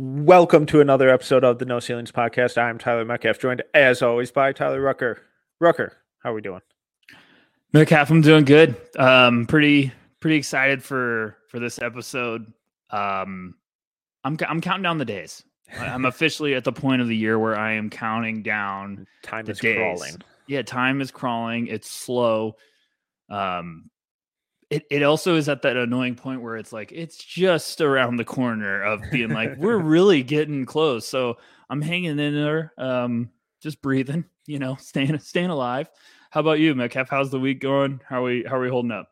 Welcome to another episode of the No Ceilings Podcast. I'm Tyler Metcalf, joined as always by Tyler Rucker. Rucker, how are we doing? Metcalf, I'm doing good. Um, pretty pretty excited for for this episode. Um, I'm I'm counting down the days. I'm officially at the point of the year where I am counting down. Time is days. crawling. Yeah, time is crawling. It's slow. Um, it, it also is at that annoying point where it's like it's just around the corner of being like we're really getting close. So I'm hanging in there, um, just breathing, you know, staying staying alive. How about you, Metcalf? How's the week going? How are we how are we holding up?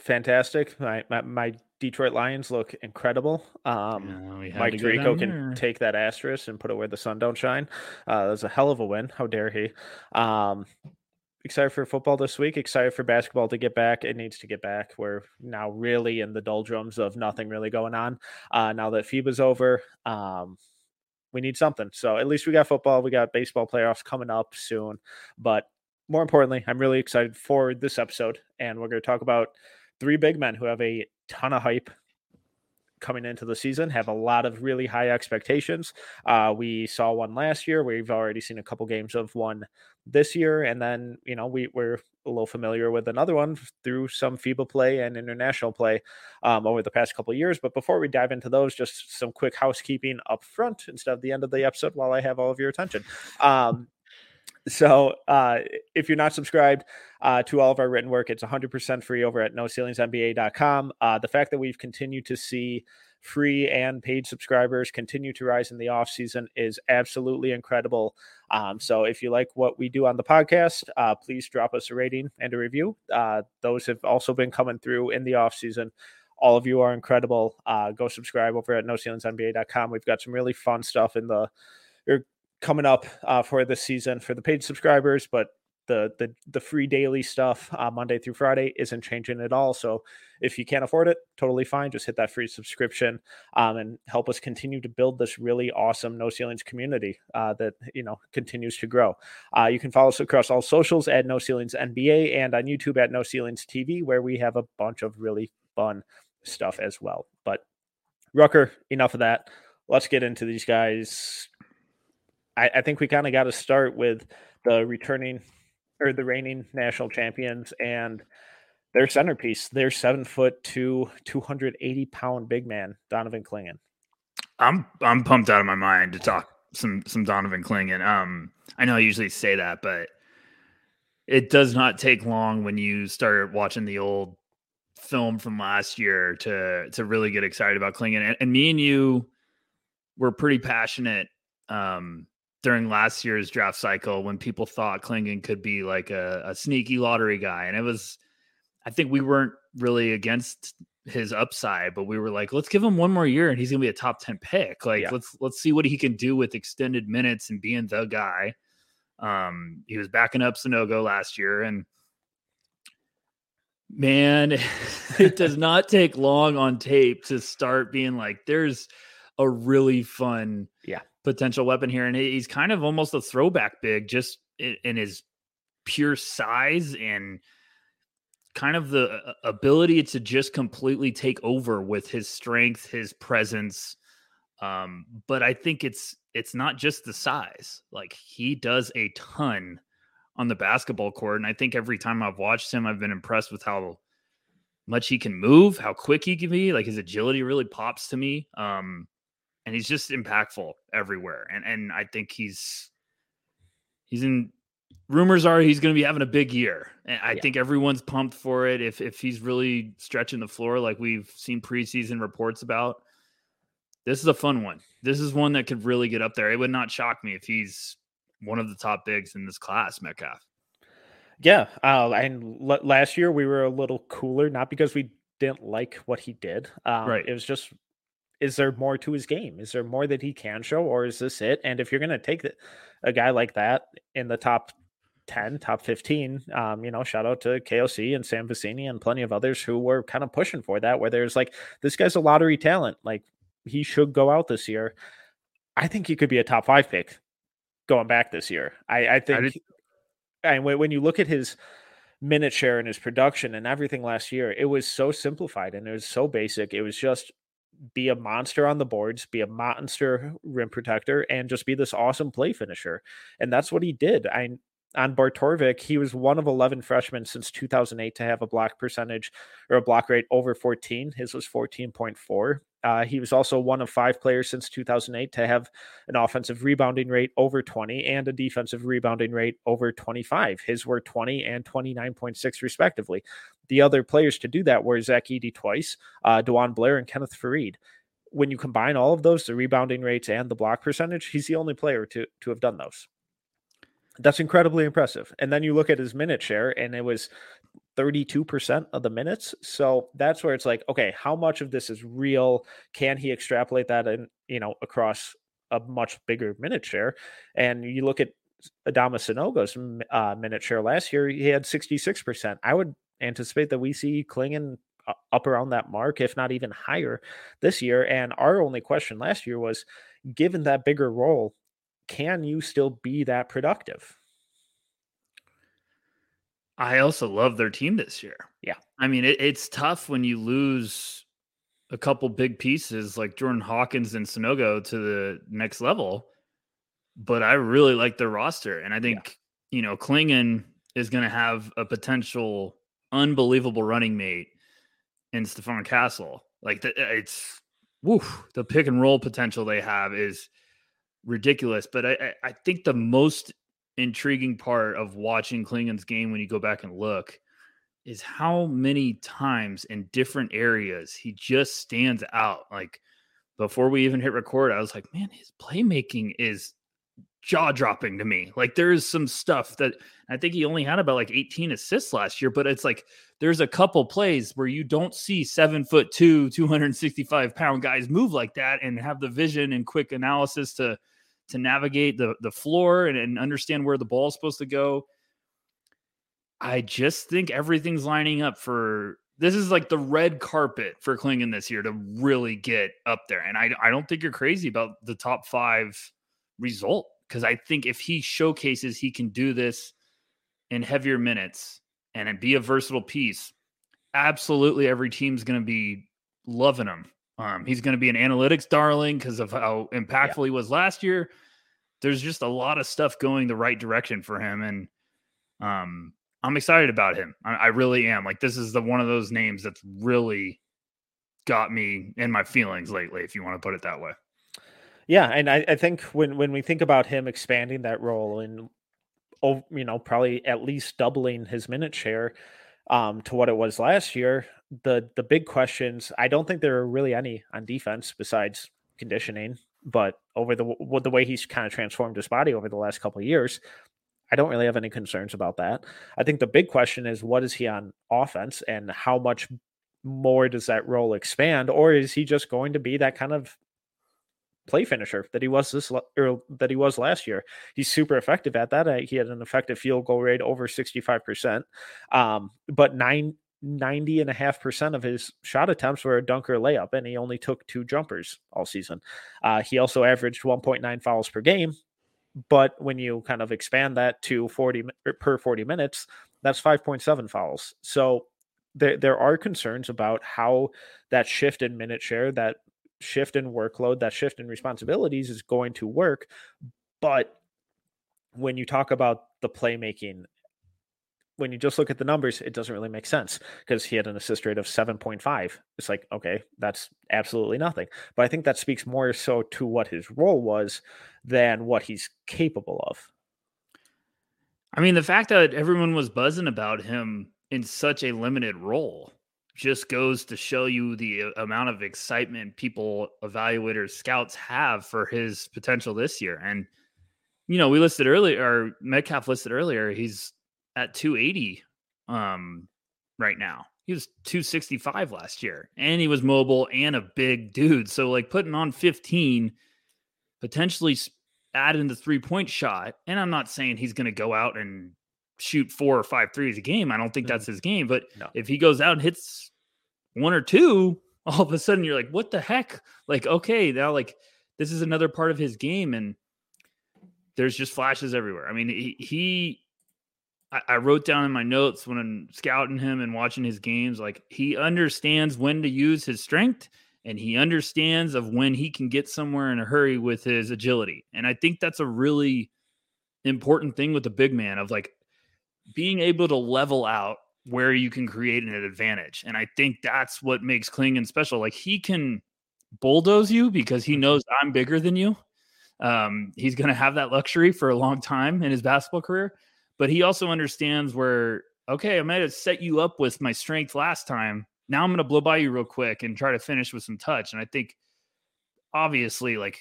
Fantastic. My, my my Detroit Lions look incredible. Um, Yeah, Mike to Draco can there. take that asterisk and put it where the sun don't shine. Uh, that's a hell of a win. How dare he? Um, excited for football this week. Excited for basketball to get back. It needs to get back. We're now really in the doldrums of nothing really going on. Uh, now that FIBA's over, um, we need something. So at least we got football. We got baseball playoffs coming up soon. But more importantly, I'm really excited for this episode, and we're going to talk about three big men who have a ton of hype coming into the season, have a lot of really high expectations. Uh, we saw one last year. We've already seen a couple games of one this year, and then you know we we're a little familiar with another one through some FIBA play and international play um, over the past couple years. But before we dive into those, just some quick housekeeping up front instead of the end of the episode while I have all of your attention. Um, so uh, if you're not subscribed uh, to all of our written work, it's 100% free over at noceilingsnba.com. Uh, the fact that we've continued to see free and paid subscribers continue to rise in the off season is absolutely incredible. Um, so if you like what we do on the podcast, uh, please drop us a rating and a review. Uh, those have also been coming through in the off season. All of you are incredible. Uh, go subscribe over at noceilingsnba.com. We've got some really fun stuff in the or coming up uh, for this season for the paid subscribers, but the the the free daily stuff uh, Monday through Friday isn't changing at all. So if you can't afford it, totally fine. Just hit that free subscription um, and help us continue to build this really awesome No Ceilings community uh, that you know continues to grow. Uh, you can follow us across all socials at No Ceilings NBA and on YouTube at No Ceilings TV, where we have a bunch of really fun stuff as well. But Rucker, enough of that. Let's get into these guys. I, I think we kind of got to start with the returning or the reigning national champions and their centerpiece, their seven foot two, 280 pound big man, Donovan Clingan. I'm I'm pumped out of my mind to talk some some Donovan Clingan. Um, I know I usually say that, but it does not take long when you start watching the old film from last year to to really get excited about Clingan. And, and me and you were pretty passionate um, during last year's draft cycle when people thought Clingan could be like a, a sneaky lottery guy, and it was. I think we weren't really against his upside, but we were like, let's give him one more year and he's gonna be a top 10 pick. Like Yeah. let's let's see what he can do with extended minutes and being the guy. Um, he was backing up Sanogo last year, and man, it does not take long on tape to start being like, there's a really fun Yeah. Potential weapon here. And he's kind of almost a throwback big just in, his pure size and kind of the uh, ability to just completely take over with his strength, his presence. Um, but I think it's it's not just the size. Like he does a ton on the basketball court, and I think every time I've watched him, I've been impressed with how much he can move, how quick he can be. Like his agility really pops to me. Um, and he's just impactful everywhere. And and I think he's he's in rumors are he's going to be having a big year. And I Yeah. think everyone's pumped for it. If if he's really stretching the floor like we've seen preseason reports about, this is a fun one. This is one that could really get up there. It would not shock me if he's one of the top bigs in this class, Metcalf. Yeah, uh, and l- last year we were a little cooler, not because we didn't like what he did. Um, Right. It was just, is there more to his game? Is there more that he can show, or is this it? And if you're going to take the, a guy like that in the top 10, top 15, um, you know, shout out to KOC and Sam Vecenie and plenty of others who were kind of pushing for that, where there's like, this guy's a lottery talent. Like, he should go out this year. I think he could be a top five pick going back this year. I, I think, and when you look at his minute share and his production and everything last year, it was so simplified and it was so basic. It was just be a monster on the boards, be a monster rim protector, and just be this awesome play finisher. And that's what he did. I on Barttorvik, he was one of 11 freshmen since 2008 to have a block percentage or a block rate over 14. His was 14.4. Uh, he was also one of five players since 2008 to have an offensive rebounding rate over 20 and a defensive rebounding rate over 25. His were 20 and 29.6, respectively. The other players to do that were Zach Edey twice, uh, DeJuan Blair, and Kenneth Faried. When you combine all of those, the rebounding rates and the block percentage, he's the only player to, to have done those. That's incredibly impressive. And then you look at his minute share, and it was 32% of the minutes. So that's where it's like, okay, how much of this is real? Can he extrapolate that in, you know, across a much bigger minute share? And you look at Adama Sanogo's uh, minute share last year, he had 66%. I would anticipate that we see Clingan up around that mark, if not even higher this year. And our only question last year was given that bigger role, can you still be that productive? I also love their team this year. Yeah. I mean, it, it's tough when you lose a couple big pieces like Jordan Hawkins and Sanogo to the next level. But I really like their roster. And I think, you know, Klingon is going to have a potential unbelievable running mate in Stephon Castle. Like, the, uh, it's, woof, the pick and roll potential they have is ridiculous. But I, I think the most intriguing part of watching Clingan's game when you go back and look is how many times in different areas he just stands out. Like before we even hit record, I was like, man, his playmaking is jaw dropping to me. Like there is some stuff that I think he only had about like 18 assists last year, but it's like there's a couple plays where you don't see seven foot two, 265 pound guys move like that and have the vision and quick analysis to to navigate the the floor and, and understand where the ball is supposed to go. I just think everything's lining up for this is like the red carpet for Clingan this year to really get up there. And I, I don't think you're crazy about the top five result because I think if he showcases he can do this in heavier minutes and be a versatile piece, absolutely every team's going to be loving him. Um, he's going to be an analytics darling because of how impactful yeah. he was last year. There's just a lot of stuff going the right direction for him, and um, I'm excited about him. I, I, really am. Like this is the one of those names that's really got me in my feelings lately, if you want to put it that way. Yeah, and I, I think when when we think about him expanding that role and oh, you know, probably at least doubling his minute share um, to what it was last year, the the big questions. I don't think there are really any on defense besides conditioning, but over the the way he's kind of transformed his body over the last couple of years, I don't really have any concerns about that. I think the big question is what is he on offense and how much more does that role expand, or is he just going to be that kind of play finisher that he was this or that he was last year. He's super effective at that. He had an effective field goal rate over 65%. Um, but nine 90 and a half percent of his shot attempts were a dunker layup, and he only took two jumpers all season. Uh, he also averaged 1.9 fouls per game. But when you kind of expand that to 40 per 40 minutes, that's 5.7 fouls. So there, there are concerns about how that shift in minute share, that shift in workload, that shift in responsibilities is going to work. But when you talk about the playmaking, when you just look at the numbers, it doesn't really make sense because he had an assist rate of 7.5. It's like, okay, that's absolutely nothing. But I think that speaks more so to what his role was than what he's capable of. I mean, the fact that everyone was buzzing about him in such a limited role just goes to show you the uh, amount of excitement people, evaluators, scouts have for his potential this year. And, you know, we listed earlier, or Metcalf listed earlier, he's at 280 um, right now. He was 265 last year, and he was mobile and a big dude. So, like, putting on 15, potentially add in the three point shot. And I'm not saying he's going to go out and shoot four or five threes a game. I don't think that's mm-hmm. his game. But no. if he goes out and hits one or two, all of a sudden you're like, what the heck? Like, okay, now like this is another part of his game, and there's just flashes everywhere. I mean, he, he I, I wrote down in my notes when I'm scouting him and watching his games, like he understands when to use his strength and he understands of when he can get somewhere in a hurry with his agility. And I think that's a really important thing with the big man of like being able to level out where you can create an advantage. And I think that's what makes Clingan special. Like he can bulldoze you because he mm-hmm. knows I'm bigger than you. Um, he's going to have that luxury for a long time in his basketball career, but he also understands where, okay, I might have set you up with my strength last time. Now I'm going to blow by you real quick and try to finish with some touch. And I think obviously, like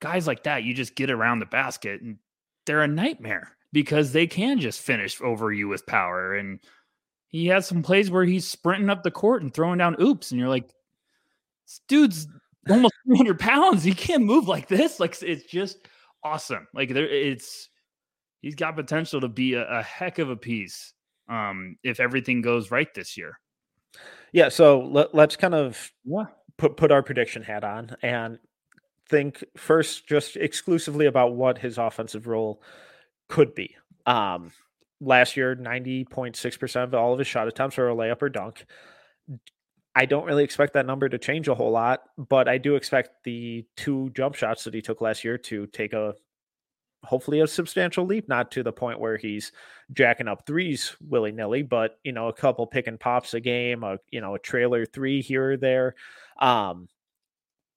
guys like that, you just get around the basket and they're a nightmare because they can just finish over you with power. And he has some plays where he's sprinting up the court and throwing down oops, and you're like, dude's almost 300 pounds. He can't move like this. Like it's just awesome. Like there, it's he's got potential to be a, a heck of a piece um, if everything goes right this year. Yeah. So let, us kind of yeah. put put our prediction hat on and think first just exclusively about what his offensive role could be. Um, last year, 90.6% of all of his shot attempts were a layup or dunk. I don't really expect that number to change a whole lot, but I do expect the two jump shots that he took last year to take a hopefully a substantial leap, not to the point where he's jacking up threes willy nilly, but you know, a couple pick and pops a game, a you know, a trailer three here or there. Um,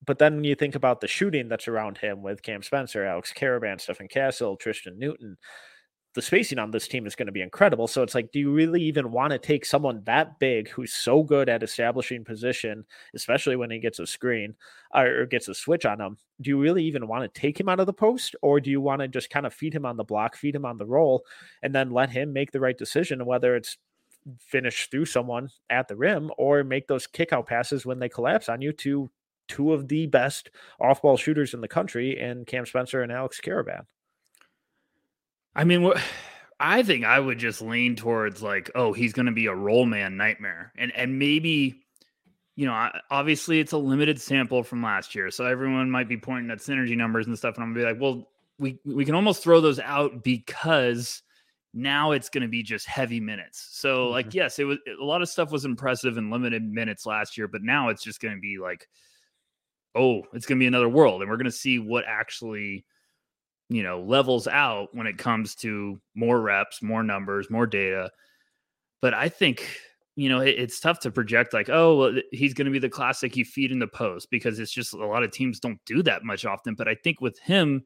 but then when you think about the shooting that's around him with Cam Spencer, Alex Karaban, Stephon Castle, Tristan Newton, the spacing on this team is going to be incredible. So it's like, do you really even want to take someone that big who's so good at establishing position, especially when he gets a screen uh, or gets a switch on him? Do you really even want to take him out of the post, or do you want to just kind of feed him on the block, feed him on the roll, and then let him make the right decision, whether it's finish through someone at the rim or make those kick out passes when they collapse on you to two of the best off ball shooters in the country and Cam Spencer and Alex Karaban? I mean, what I think I would just lean towards like, oh, he's going to be a roll man nightmare, and and maybe, you know, obviously it's a limited sample from last year, so everyone might be pointing at synergy numbers and stuff, and I'm gonna be like, well, we we can almost throw those out because now it's going to be just heavy minutes. So mm-hmm. like, yes, it was a lot of stuff was impressive in limited minutes last year, but now it's just going to be like, oh, it's going to be another world, and we're going to see what actually you know, levels out when it comes to more reps, more numbers, more data. But I think, you know, it, it's tough to project like, oh, well, he's going to be the classic you feed in the post because it's just a lot of teams don't do that much often. But I think with him,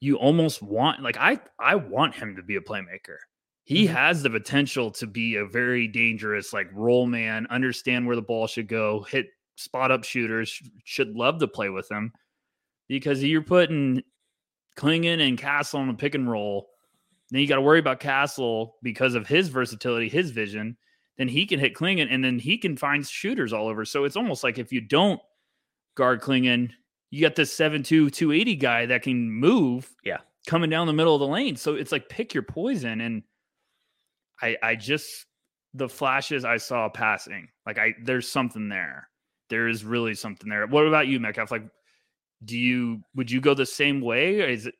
you almost want like I I want him to be a playmaker. He mm-hmm. has the potential to be a very dangerous like roll man, understand where the ball should go, hit spot up shooters, should love to play with him because you're putting Clingan and Castle on a pick and roll. Then you got to worry about Castle because of his versatility, his vision. Then he can hit Clingan and then he can find shooters all over. So it's almost like if you don't guard Clingan, you got this 7'2, 280 guy that can move. Yeah. Coming down the middle of the lane. So it's like pick your poison. And I I just the flashes I saw passing, like I there's something there. There is really something there. What about you, Metcalf? Like do you would you go the same way? Or is it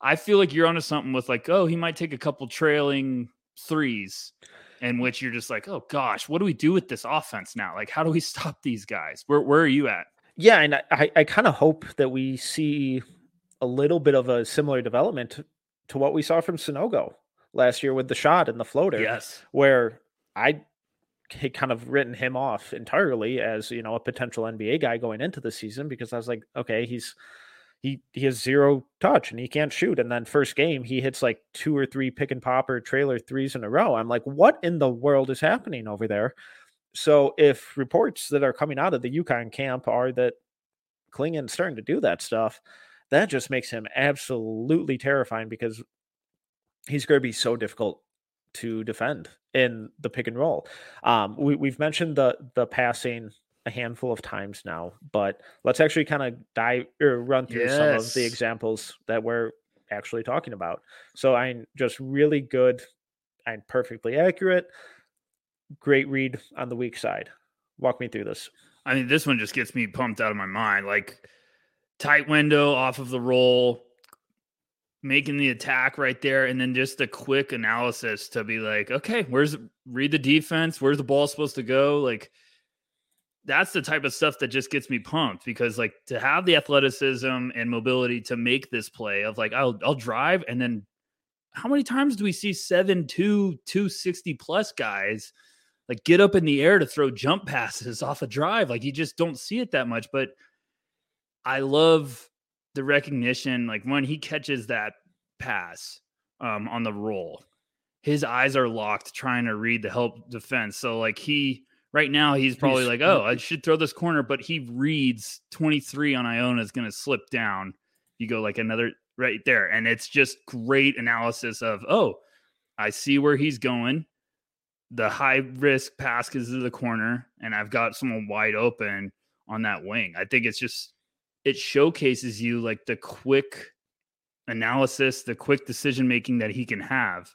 I feel like you're onto something with like, oh, he might take a couple trailing threes, in which you're just like, oh gosh, what do we do with this offense now? Like, how do we stop these guys? Where where are you at? Yeah, and I, I kind of hope that we see a little bit of a similar development to what we saw from Sanogo last year with the shot and the floater. Yes. Where I kind of written him off entirely as you know a potential NBA guy going into the season because I was like, okay, he's he he has zero touch and he can't shoot. And then first game he hits like two or three pick and popper trailer threes in a row. I'm like, what in the world is happening over there? So if reports that are coming out of the UConn camp are that Clingan's starting to do that stuff, that just makes him absolutely terrifying because he's going to be so difficult to defend in the pick and roll. Um, we, we've mentioned the the passing a handful of times now, but let's actually kind of dive or run through yes. some of the examples that we're actually talking about. So I'm just really good and perfectly accurate. Great read on the weak side. Walk me through this. I mean, this one just gets me pumped out of my mind. Like tight window off of the roll, making the attack right there, and then just a quick analysis to be like, okay, where's read the defense? Where's the ball supposed to go? Like that's the type of stuff that just gets me pumped because like to have the athleticism and mobility to make this play of like I'll I'll drive and then how many times do we see seven two two sixty plus guys like get up in the air to throw jump passes off a drive like you just don't see it that much but I love the recognition like when he catches that pass um, on the roll his eyes are locked trying to read the help defense so like he right now he's probably he's, like, oh, I should throw this corner, but he reads 23 on Iona is going to slip down. You go like another right there. And it's just great analysis of, oh, I see where he's going. The high risk pass is to the corner, and I've got someone wide open on that wing. I think it's just, it showcases you like the quick analysis, the quick decision making that he can have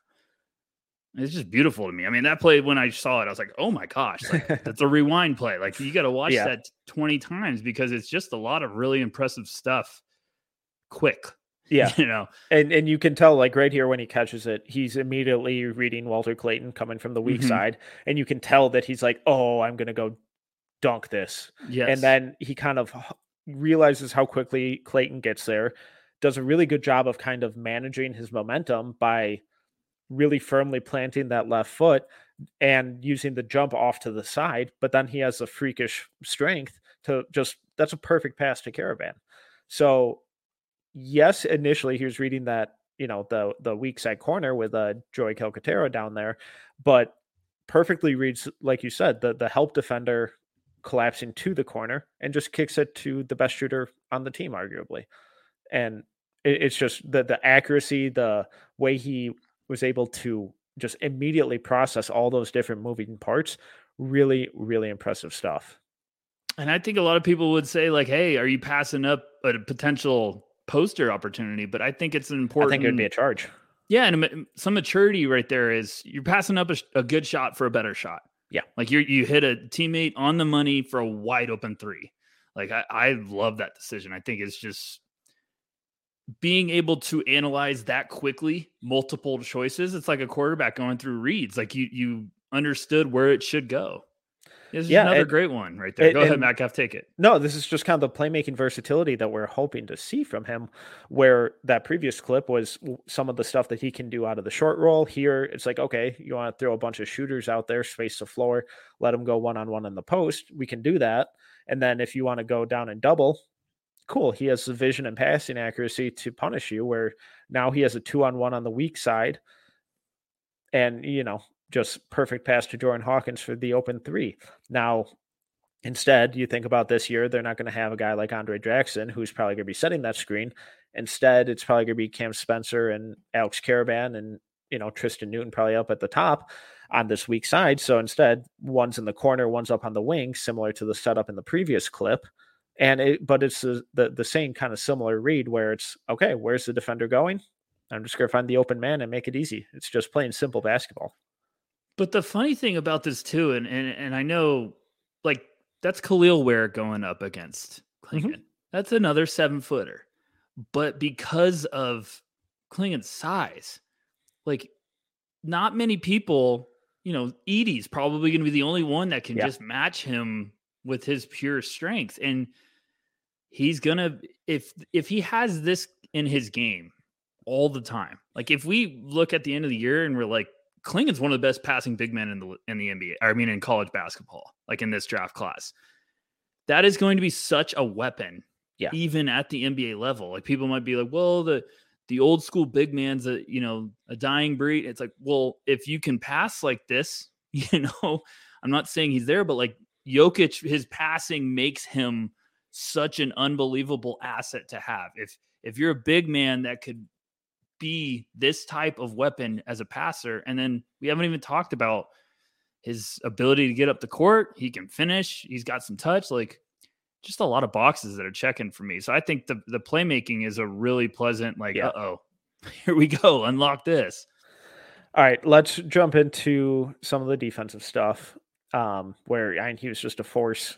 it's just beautiful to me. I mean, that play when I saw it, I was like, "Oh my gosh, like, that's a rewind play!" Like you got to watch yeah. that twenty times because it's just a lot of really impressive stuff. Quick, yeah, you know, and and you can tell like right here when he catches it, he's immediately reading Walter Clayton coming from the weak mm-hmm. side, and you can tell that he's like, "Oh, I'm gonna go dunk this," yes. and then he kind of realizes how quickly Clayton gets there, does a really good job of kind of managing his momentum by really firmly planting that left foot and using the jump off to the side, but then he has a freakish strength to just that's a perfect pass to Karaban. So yes, initially he was reading that, you know, the the weak side corner with uh Joey Calcaterra down there, but perfectly reads, like you said, the the help defender collapsing to the corner and just kicks it to the best shooter on the team, arguably. And it's just the the accuracy, the way he was able to just immediately process all those different moving parts. Really, really impressive stuff. And I think a lot of people would say, like, hey, are you passing up a potential poster opportunity? But I think it's an important. I think it would be a charge. Yeah. And some maturity right there is you're passing up a, a good shot for a better shot. Yeah. Like you you hit a teammate on the money for a wide open three. Like I, I love that decision. I think it's just being able to analyze that quickly, multiple choices, it's like a quarterback going through reads. Like you you understood where it should go. This is yeah, another and, great one right there. Go and, ahead, Metcalf, take it. No, this is just kind of the playmaking versatility that we're hoping to see from him. Where that previous clip was some of the stuff that he can do out of the short roll. Here, it's like, okay, you want to throw a bunch of shooters out there, space the floor, let them go one on one in the post. We can do that. And then if you want to go down and double, cool. He has the vision and passing accuracy to punish you, where now he has a two on one on the weak side. And, you know, just perfect pass to Jordan Hawkins for the open three. Now, instead, you think about this year, they're not going to have a guy like Andre Jackson, who's probably going to be setting that screen. Instead, it's probably going to be Cam Spencer and Alex Karaban and, you know, Tristan Newton probably up at the top on this weak side. So instead, one's in the corner, one's up on the wing, similar to the setup in the previous clip and it but it's the, the, the same kind of similar read where it's okay where's the defender going i'm just going to find the open man and make it easy it's just plain simple basketball but the funny thing about this too and and, and i know like that's Kel'el Ware going up against clingan mm-hmm. that's another seven footer but because of Clingan's size like not many people you know edey's probably going to be the only one that can yeah. just match him with his pure strength and he's gonna if if he has this in his game all the time. Like if we look at the end of the year and we're like, Clingan's one of the best passing big men in the in the NBA. I mean, in college basketball, like in this draft class. That is going to be such a weapon Yeah. Even at the NBA level. Like people might be like, well, the the old school big man's a you know a dying breed. It's like, well, if you can pass like this, you know, I'm not saying he's there, but like Jokic, his passing makes him such an unbelievable asset to have. If if you're a big man that could be this type of weapon as a passer, and then we haven't even talked about his ability to get up the court. He can finish. He's got some touch. Like just a lot of boxes that are checking for me. So I think the the playmaking is a really pleasant. Like, Yeah. uh oh, here we go. Unlock this. All right, let's jump into some of the defensive stuff. Um, where I mean, he was just a force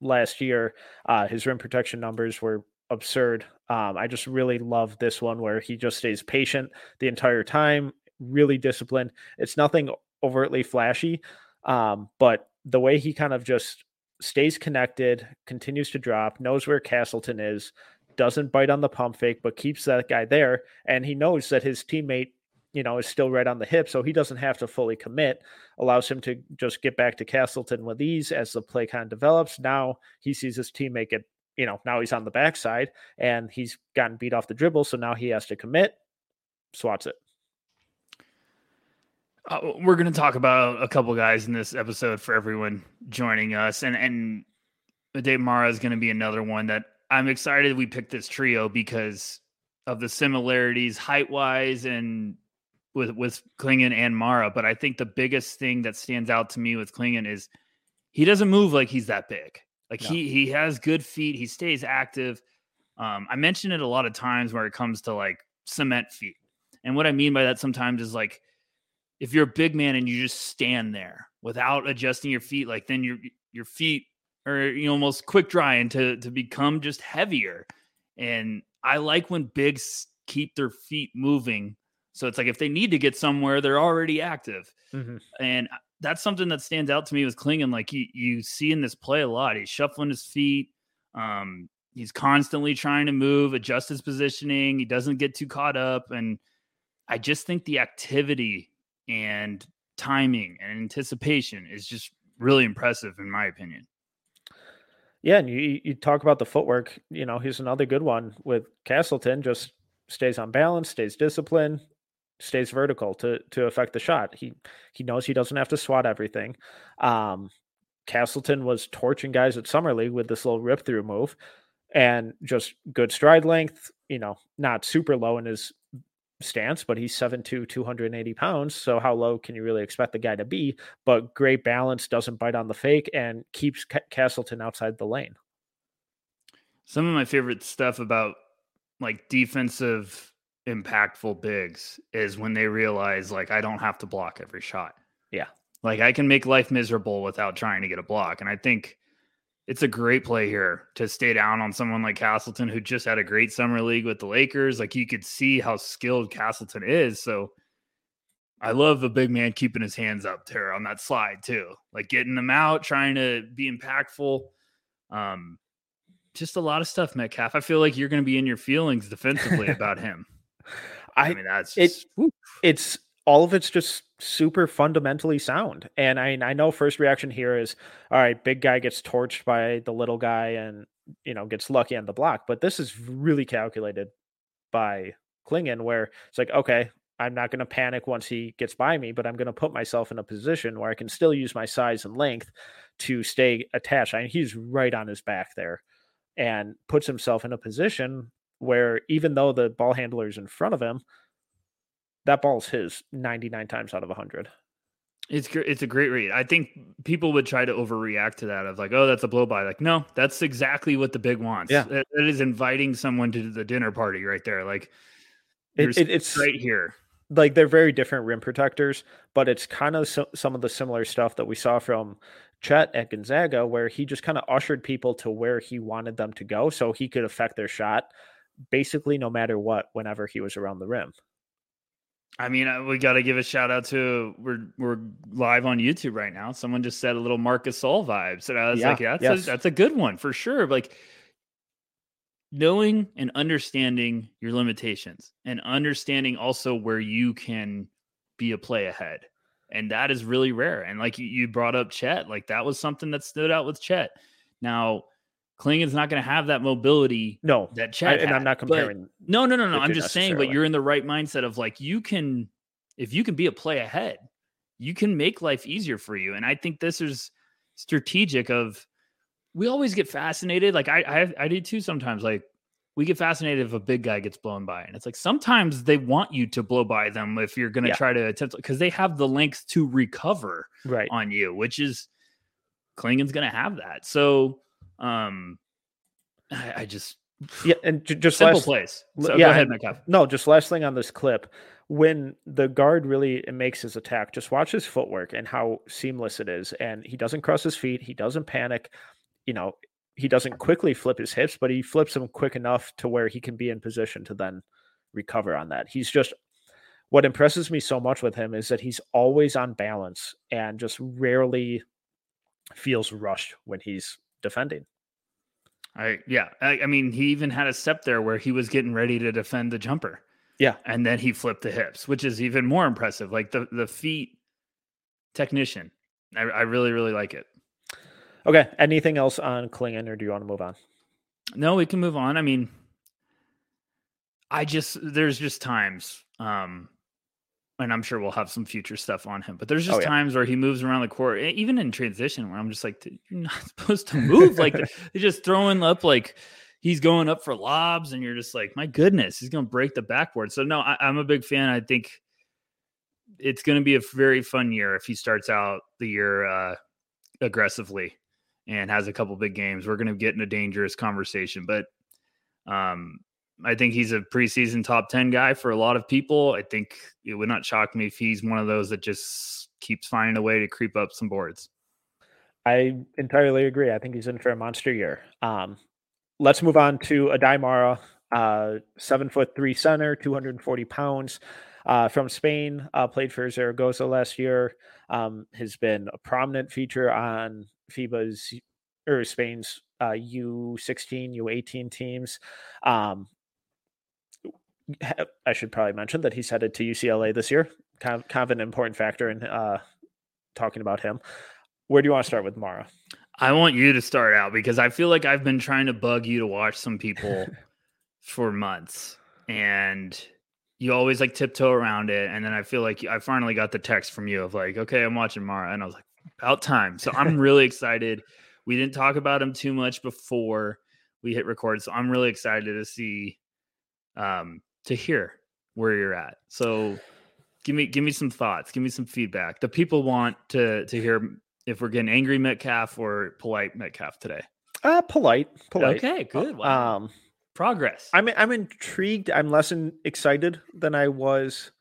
last year. Uh, his rim protection numbers were absurd. Um, I just really love this one where he just stays patient the entire time, really disciplined. It's nothing overtly flashy, um, but the way he kind of just stays connected, continues to drop, knows where Castleton is, doesn't bite on the pump fake, but keeps that guy there, and he knows that his teammate you know, is still right on the hip, so he doesn't have to fully commit. Allows him to just get back to Castleton with ease as the play kind of develops. Now he sees his teammate get, you know, now he's on the backside and he's gotten beat off the dribble, so now he has to commit. Swats it. Uh, we're going to talk about a couple guys in this episode for everyone joining us, and and Aday Mara is going to be another one that I'm excited we picked this trio because of the similarities height wise and with with Clingan and Mara. But I think the biggest thing that stands out to me with Clingan is he doesn't move like he's that big. Like No. he he has good feet. He stays active. Um, I mention it a lot of times where it comes to like cement feet, and what I mean by that sometimes is like if you're a big man and you just stand there without adjusting your feet, like then your your feet are you know, almost quick drying to to become just heavier. And I like when bigs keep their feet moving. So it's like if they need to get somewhere, they're already active. Mhm. And that's something that stands out to me with Clingan. Like you, you see in this play a lot. He's shuffling his feet. Um, he's constantly trying to move, adjust his positioning. He doesn't get too caught up. And I just think the activity and timing and anticipation is just really impressive, in my opinion. Yeah, and you you talk about the footwork. You know, he's another good one with Castleton. Just stays on balance, stays disciplined, stays vertical to to affect the shot. He he knows he doesn't have to swat everything. Um, Castleton was torching guys at summer league with this little rip through move, and just good stride length. You know, not super low in his stance, but he's 7'2", 280 pounds. So how low can you really expect the guy to be? But great balance, doesn't bite on the fake, and keeps Ca- Castleton outside the lane. Some of my favorite stuff about like defensive impactful bigs is when they realize like I don't have to block every shot. Yeah. Like I can make life miserable without trying to get a block. And I think it's a great play here to stay down on someone like Castleton who just had a great summer league with the Lakers. Like you could see how skilled Castleton is. So I love the big man keeping his hands up there on that slide too. Like getting them out, trying to be impactful. Um just a lot of stuff, Metcalf. I feel like you're going to be in your feelings defensively about him. I, I mean, that's it- just, whew. it's all of it's just super fundamentally sound. And I I know first reaction here is all right, big guy gets torched by the little guy and you know gets lucky on the block, but this is really calculated by Clingan where it's like, okay, I'm not going to panic once he gets by me, but I'm going to put myself in a position where I can still use my size and length to stay attached. I mean, he's right on his back there and puts himself in a position where even though the ball handler is in front of him, that ball's his 99 times out of 100. it's it's a great read. I think people would try to overreact to that of like, oh, that's a blow by. Like, no, that's exactly what the big wants. Yeah. That- that is inviting someone to the dinner party right there. Like, It- it- it's right here. like they're very different rim protectors, but it's kind of so, some of the similar stuff that we saw from Chet at Gonzaga, where he just kind of ushered people to where he wanted them to go so he could affect their shot basically no matter what, whenever he was around the rim. I mean, we got to give a shout out to we're we're live on YouTube right now. Someone just said a little Marc Gasol vibes, and I was Yeah, like, that's yes. a, that's a good one for sure. Like knowing and understanding your limitations, and understanding also where you can be a play ahead, and that is really rare. And like you, you brought up Chet, like that was something that stood out with Chet. Now, Clingan's not going to have that mobility. No, that I, Chet and I'm had. not But- comparing. no, no, no, no. I'm just saying, but you're in the right mindset of like you can, if you can be a play ahead, you can make life easier for you. And I think this is strategic. Of we always get fascinated, like I, I, I do too. Sometimes, like we get fascinated if a big guy gets blown by, and it's like sometimes they want you to blow by them if you're going to Yeah. try to attempt because they have the length to recover right. on you, which is Clingan's going to have that. So, um, I, I just Yeah, and j- just simple last, plays. So yeah, go ahead. No, just last thing on this clip. When the guard really makes his attack, just watch his footwork and how seamless it is. And he doesn't cross his feet. He doesn't panic. You know, he doesn't quickly flip his hips, but he flips them quick enough to where he can be in position to then recover on that. He's just what impresses me so much with him is that he's always on balance and just rarely feels rushed when he's defending. I yeah, I, I mean, he even had a step there where he was getting ready to defend the jumper. Yeah. and then he flipped the hips, which is even more impressive. Like the the feet technician, I, I really really like it. Okay. Anything else on Clingan, or do you want to move on? No, we can move on. I mean, I just there's just times, um, and I'm sure we'll have some future stuff on him. But there's just Oh, yeah. times where he moves around the court, even in transition, where I'm just like, you're not supposed to move like. They're just throwing up like he's going up for lobs, and you're just like, my goodness, he's going to break the backboard. So no, I, I'm a big fan. I think it's going to be a very fun year if he starts out the year uh, aggressively and has a couple big games. We're going to get in a dangerous conversation, but um, I think he's a preseason top 10 guy for a lot of people. I think it would not shock me if he's one of those that just keeps finding a way to creep up some boards. I entirely agree. I think he's in for a monster year. Um, let's move on to Aday Mara, uh, seven foot three center, 240 pounds, uh, from Spain, uh, played for Zaragoza last year. Um, has been a prominent feature on FIBA's or Spain's uh, U16, U18 teams. Um, I should probably mention that he's headed to UCLA this year. Kind of, kind of an important factor in uh, talking about him. Where do you want to start with Mara? I want you to start out because I feel like I've been trying to bug you to watch some people for months and you always like tiptoe around it. And then I feel like I finally got the text from you of like, okay, I'm watching Mara. And I was like, about time. So I'm really excited. We didn't talk about him too much before we hit record. So I'm really excited to see, um, to hear where you're at. So give me, give me some thoughts, give me some feedback. The people want to, to hear if we're getting angry Metcalf or polite Metcalf today. Uh, polite, polite. Okay, good. Wow. Um, Progress. I'm I'm intrigued. I'm less in, excited than I was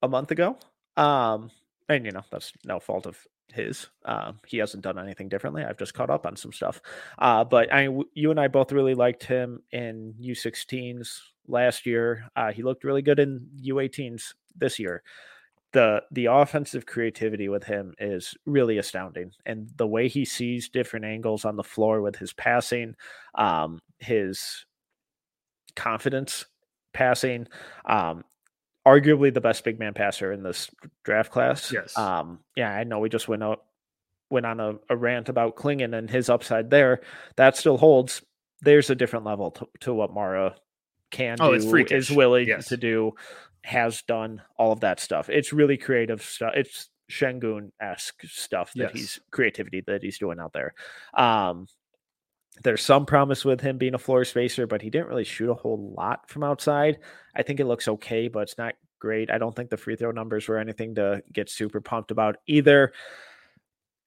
a month ago. Um, and you know that's no fault of his. Um, he hasn't done anything differently. I've just caught up on some stuff. Uh, but I, you and I both really liked him in U16s last year. Uh, he looked really good in U18s this year. The the offensive creativity with him is really astounding, and the way he sees different angles on the floor with his passing, um, his confidence passing, um, arguably the best big man passer in this draft class. Yes. Um, yeah, I know we just went out went on a, a rant about Clingan and his upside there. That still holds. There's a different level to, to what Mara can Oh, do, is willing Yes. to do, has done all of that stuff. It's really creative stuff. It's Sengun esque stuff that Yes. he's creativity that he's doing out there. Um, there's some promise with him being a floor spacer, but he didn't really shoot a whole lot from outside. I think it looks okay, but it's not great. I don't think the free throw numbers were anything to get super pumped about either.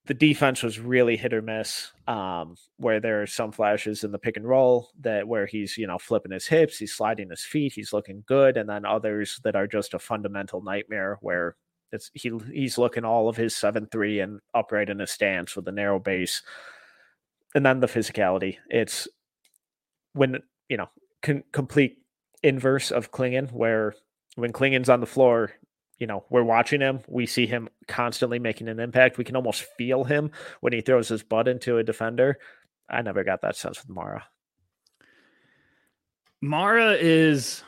The defense was really hit or miss, um, where there are some flashes in the pick and roll that where he's you know flipping his hips, he's sliding his feet, he's looking good, and then others that are just a fundamental nightmare where it's he he's looking all of his seven three and upright in his stance with a narrow base and then the physicality. It's when you know con- complete inverse of Clingan, where when Clingan's on the floor, you know we're watching him, we see him constantly making an impact. We can almost feel him when he throws his butt into a defender. I never got that sense with Mara. Mara is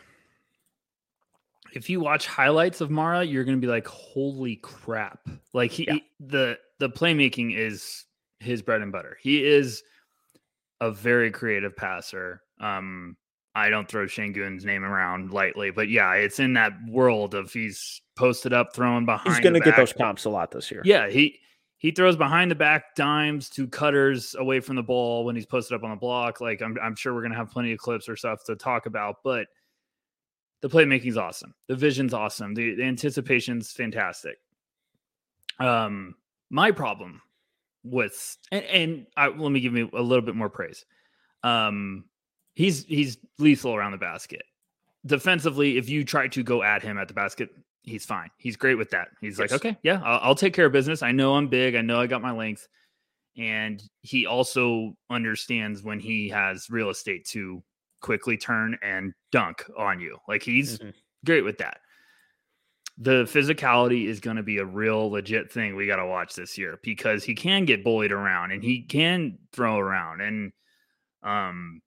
if you watch highlights of Mara, you're going to be like, "Holy crap!" Like he, Yeah. he- the the playmaking is his bread and butter. He is a very creative passer. Um, I don't throw Sengun's name around lightly, but yeah, it's in that world of he's posted up, throwing behind. He's going to get those comps a lot this year. Yeah, he he throws behind the back dimes to cutters away from the ball when he's posted up on the block. Like I'm I'm sure we're gonna have plenty of clips or stuff to talk about, but the playmaking's awesome. The vision's awesome. The, the anticipation's fantastic. Um, my problem with and, and I, let me give me a little bit more praise. Um, he's he's lethal around the basket. Defensively, if you try to go at him at the basket, he's fine. He's great with that. He's like, okay, yeah, I'll, I'll take care of business. I know I'm big. I know I got my length, and he also understands when he has real estate to quickly turn and dunk on you. Like he's Mhm. great with that. The physicality is going to be a real legit thing we got to watch this year because he can get bullied around and he can throw around and um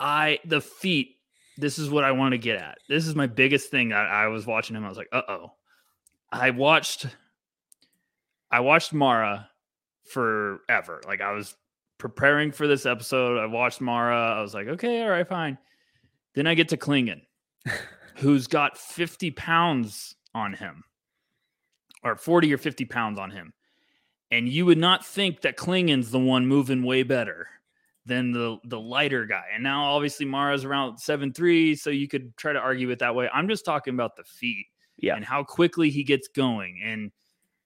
I the feet this is what I want to get at. This is my biggest thing. I, I was watching him. I was like, uh oh. I watched I watched Mara forever. Like I was preparing for this episode. I watched Mara. I was like, okay, all right, fine. Then I get to Clingan, who's got 50 pounds on him, or 40 or 50 pounds on him. And you would not think that Clingan's the one moving way better than the the lighter guy. And now obviously Mara's around seven three, so you could try to argue it that way. I'm just talking about the feet Yeah. and how quickly he gets going. And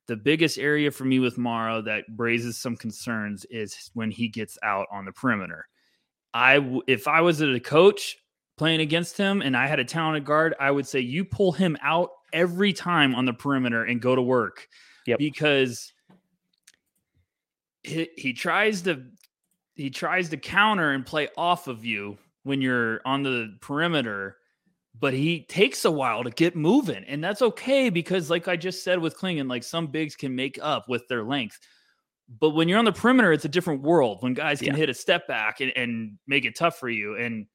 the biggest area for me with Mara that raises some concerns is when he gets out on the perimeter. I if I was a coach playing against him and I had a talented guard, I would say you pull him out every time on the perimeter and go to work. Yep. Because he, he tries to he tries to counter and play off of you when you're on the perimeter but he takes a while to get moving and that's okay because like i just said with Clingan like some bigs can make up with their length but when you're on the perimeter it's a different world when guys can Yeah. hit a step back and, and make it tough for you and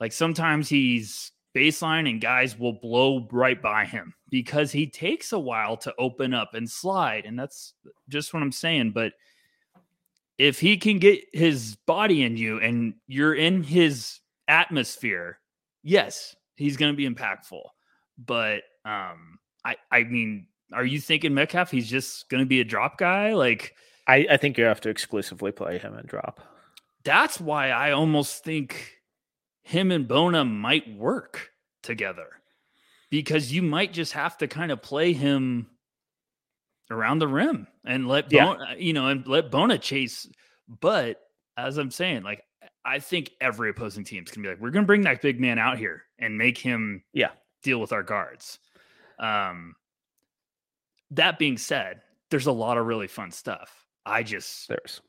like sometimes he's baseline and guys will blow right by him because he takes a while to open up and slide and that's just what i'm saying but if he can get his body in you and you're in his atmosphere, yes, he's going to be impactful. But um, I, I mean, are you thinking Metcalf? He's just going to be a drop guy? Like I, I think you have to exclusively play him and drop. that's why I almost think him and Bona might work together because you might just have to kind of play him around the rim and let Yeah. Bona, you know, and let Bona chase. But as I'm saying, like I think every opposing team's gonna be like, we're gonna bring that big man out here and make him Yeah. deal with our guards. Um that being said, there's a lot of really fun stuff. I just There's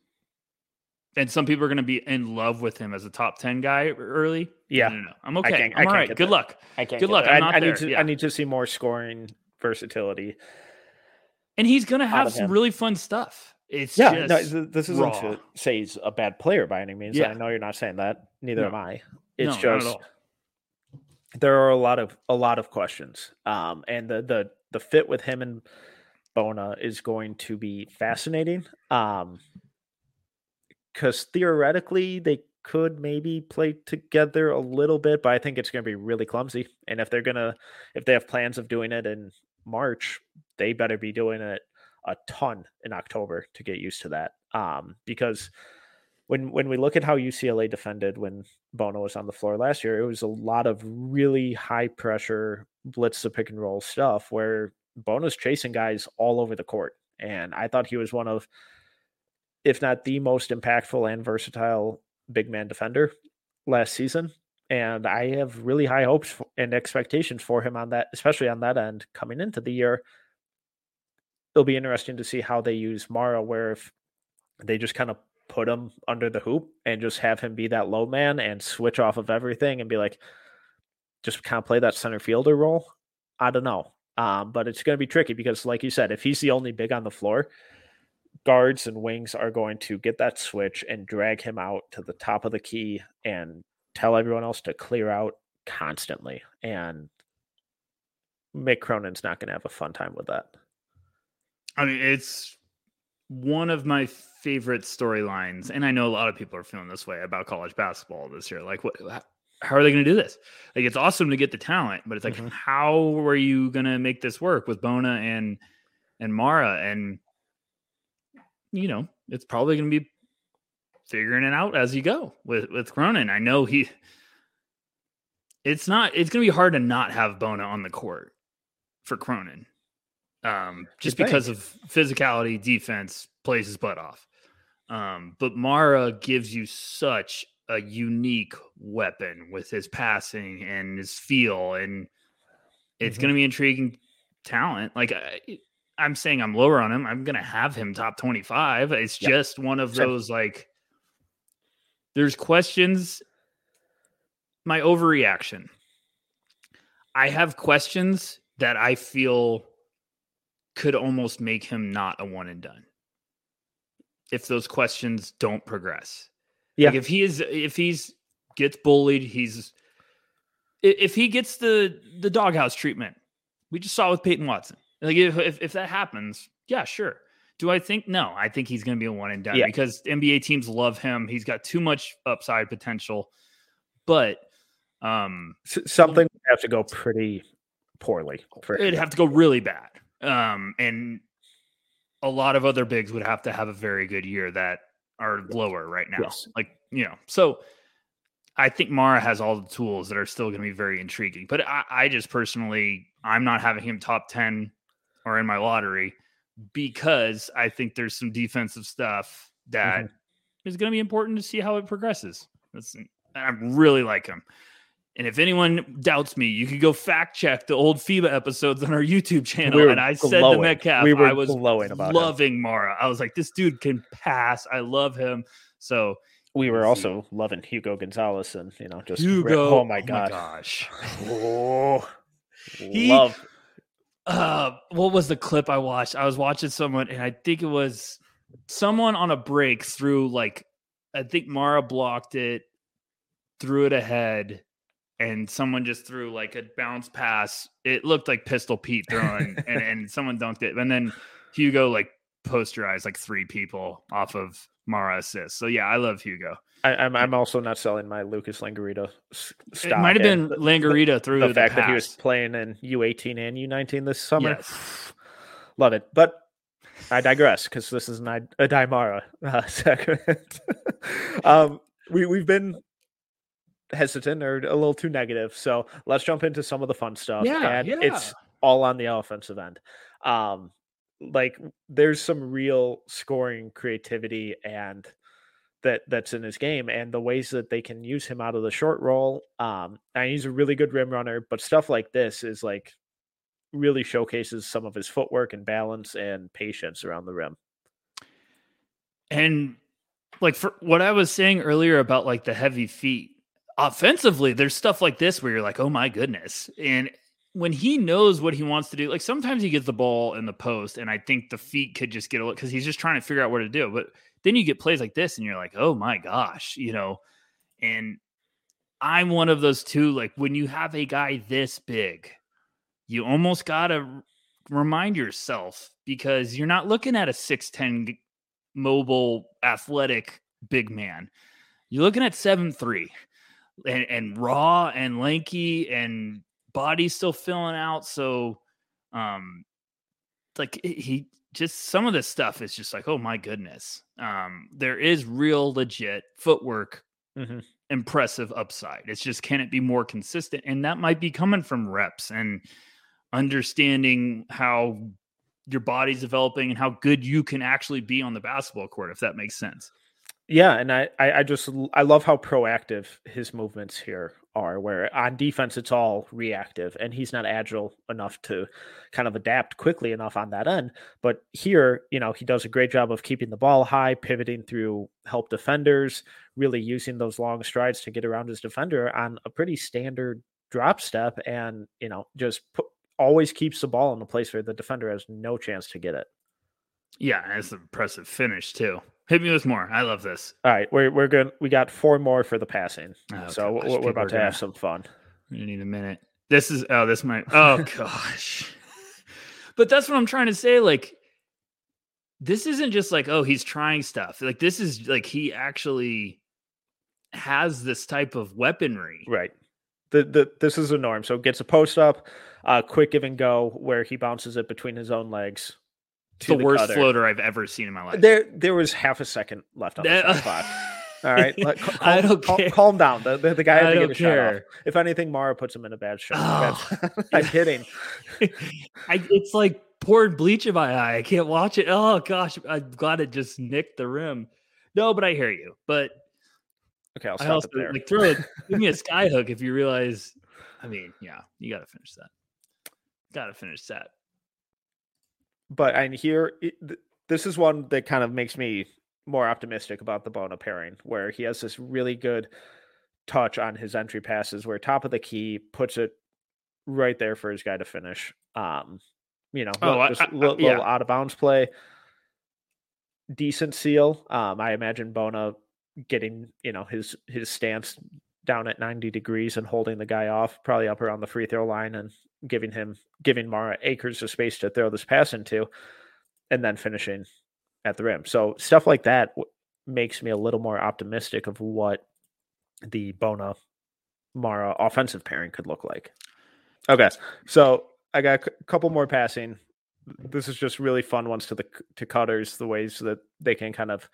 and some people are going to be in love with him as a top 10 guy early. Yeah. No, no, no. I'm okay. I I'm all right. Good that. luck. I can't Good luck. I'm I, I need to yeah. I need to see more scoring versatility. And he's going to have some him. really fun stuff. It's Yeah, no, this isn't raw. to say he's a bad player by any means. Yeah. I know you're not saying that. Neither No. am I. no, It's at just there are a lot of a lot of questions. Um, and the the the fit with him and Bona is going to be fascinating. Um, because theoretically they could maybe play together a little bit, but I think it's going to be really clumsy. And if they're gonna, if they have plans of doing it in March, they better be doing it a ton in October to get used to that. Um, because when when we look at how UCLA defended when Bona was on the floor last year, it was a lot of really high pressure blitz the pick and roll stuff where Bona's chasing guys all over the court. And I thought he was one of, if not the most impactful and versatile big man defender last season. And I have really high hopes and expectations for him on that, especially on that end coming into the year. It'll be interesting to see how they use Mara, where if they just kind of put him under the hoop and just have him be that low man and switch off of everything and be like, just kind of play that center fielder role. I don't know. Um, but it's going to be tricky because, like you said, if he's the only big on the floor, guards and wings are going to get that switch and drag him out to the top of the key and tell everyone else to clear out constantly. And Mick Cronin's not going to have a fun time with that. I mean, it's one of my favorite storylines, and I know a lot of people are feeling this way about college basketball this year. Like, what? How are they going to do this? Like, it's awesome to get the talent, but it's like, mm-hmm. how are you going to make this work with Bona and and Mara? And you know, it's probably going to be figuring it out as you go with with Cronin. I know he. It's not. It's going to be hard to not have Bona on the court for Cronin, um, just because of physicality, defense, plays his butt off. Um, but Mara gives you such a unique weapon with his passing and his feel, and it's mm-hmm. going to be intriguing talent. Like I, I'm saying, I'm lower on him. I'm going to have him top 25. It's yep. just one of those like there's questions. My overreaction. I have questions that I feel could almost make him not a one and done. If those questions don't progress. Yeah. Like if he is if he's gets bullied, he's if he gets the the doghouse treatment, we just saw with Peyton Watson. Like if if, if that happens, yeah, sure. Do I think no? I think he's going to be a one and done yeah. because NBA teams love him. He's got too much upside potential, but um, something would have to go pretty poorly. For it'd have to go really bad, um, and a lot of other bigs would have to have a very good year that are lower right now. Yes. Like you know, so I think Mara has all the tools that are still going to be very intriguing. But I, I just personally, I'm not having him top ten or in my lottery because I think there's some defensive stuff that mm-hmm. is going to be important to see how it progresses. That's, I really like him. And if anyone doubts me, you can go fact check the old FIBA episodes on our YouTube channel. We and I glowing. said to Metcalf, we were I was glowing about loving him. Mara. I was like, this dude can pass. I love him. So we were also loving Hugo Gonzalez and you know just Hugo. oh my god, oh my gosh, oh, he, love uh what was the clip I watched? I was watching someone and I think it was someone on a break through like I think Mara blocked it, threw it ahead, and someone just threw like a bounce pass. It looked like Pistol Pete throwing and, and someone dunked it. And then Hugo like posterized like three people off of Mara assists. So yeah, I love Hugo. I, am I'm, I'm also not selling my Lucas Langarita stock. It might have been the, through the, the fact that he was playing in U18 and U19 this summer. Yes. Love it, but I digress because this is not Aday Mara uh, segment. um, we we've been hesitant or a little too negative, so let's jump into some of the fun stuff. Yeah, and yeah. it's all on the offensive end. Um, like there's some real scoring creativity and that that's in his game and the ways that they can use him out of the short roll. Um, and he's a really good rim runner, but stuff like this is like really showcases some of his footwork and balance and patience around the rim. And like for what I was saying earlier about like the heavy feet, offensively, there's stuff like this where you're like, oh my goodness. And when he knows what he wants to do, like sometimes he gets the ball in the post, and I think the feet could just get a look because he's just trying to figure out what to do. But then you get plays like this, and you're like, oh my gosh, you know. And I'm one of those two. Like when you have a guy this big, you almost gotta remind yourself because you're not looking at a 6'10 mobile athletic big man. You're looking at seven three and, and raw and lanky and body still filling out. So um like he just some of this stuff is just like, oh my goodness. Um, there is real legit footwork, mm-hmm. impressive upside. It's just can it be more consistent? And that might be coming from reps and understanding how your body's developing and how good you can actually be on the basketball court, if that makes sense. Yeah, and I, I just I love how proactive his movements here are. Where on defense it's all reactive, and he's not agile enough to kind of adapt quickly enough on that end. But here, you know, he does a great job of keeping the ball high, pivoting through help defenders, really using those long strides to get around his defender on a pretty standard drop step, and you know, just put, always keeps the ball in a place where the defender has no chance to get it. Yeah, it's an impressive finish too. Hit me with more. I love this. All right, we're we're good. We got four more for the passing, oh, so gosh, we're, about to gonna, have some fun. You need a minute. This is oh, this might. Oh gosh, but that's what I'm trying to say. Like this isn't just like oh he's trying stuff. Like this is like he actually has this type of weaponry. Right. The, the this is a norm. So gets a post up, uh, quick give and go where he bounces it between his own legs. The, the, worst floater I've ever seen in my life. There there was half a second left on the spot. All right, Let, calm, I don't care. calm down. The, the, the guy had to get a care. shot off. If anything, Mara puts him in a bad shot. Oh. I'm kidding. I, it's like pouring bleach in my eye. I can't watch it. Oh gosh, I'm glad it just nicked the rim. No, but I hear you. But okay, I'll stop I also, there. Like throw it. give me a sky hook if you realize. I mean, yeah, you got to finish that. Got to finish that. But and here, it, this is one that kind of makes me more optimistic about the Bona pairing, where he has this really good touch on his entry passes, where top of the key puts it right there for his guy to finish. Um, you know, oh, just I, I, little, yeah. little out of bounds play, decent seal. Um, I imagine Bona getting you know his his stance down at 90 degrees and holding the guy off, probably up around the free throw line and giving him giving Mara acres of space to throw this pass into, and then finishing at the rim. So stuff like that makes me a little more optimistic of what the Bona Mara offensive pairing could look like. Okay, so I got a couple more passing. This is just really fun ones to the to cutters, the ways that they can kind of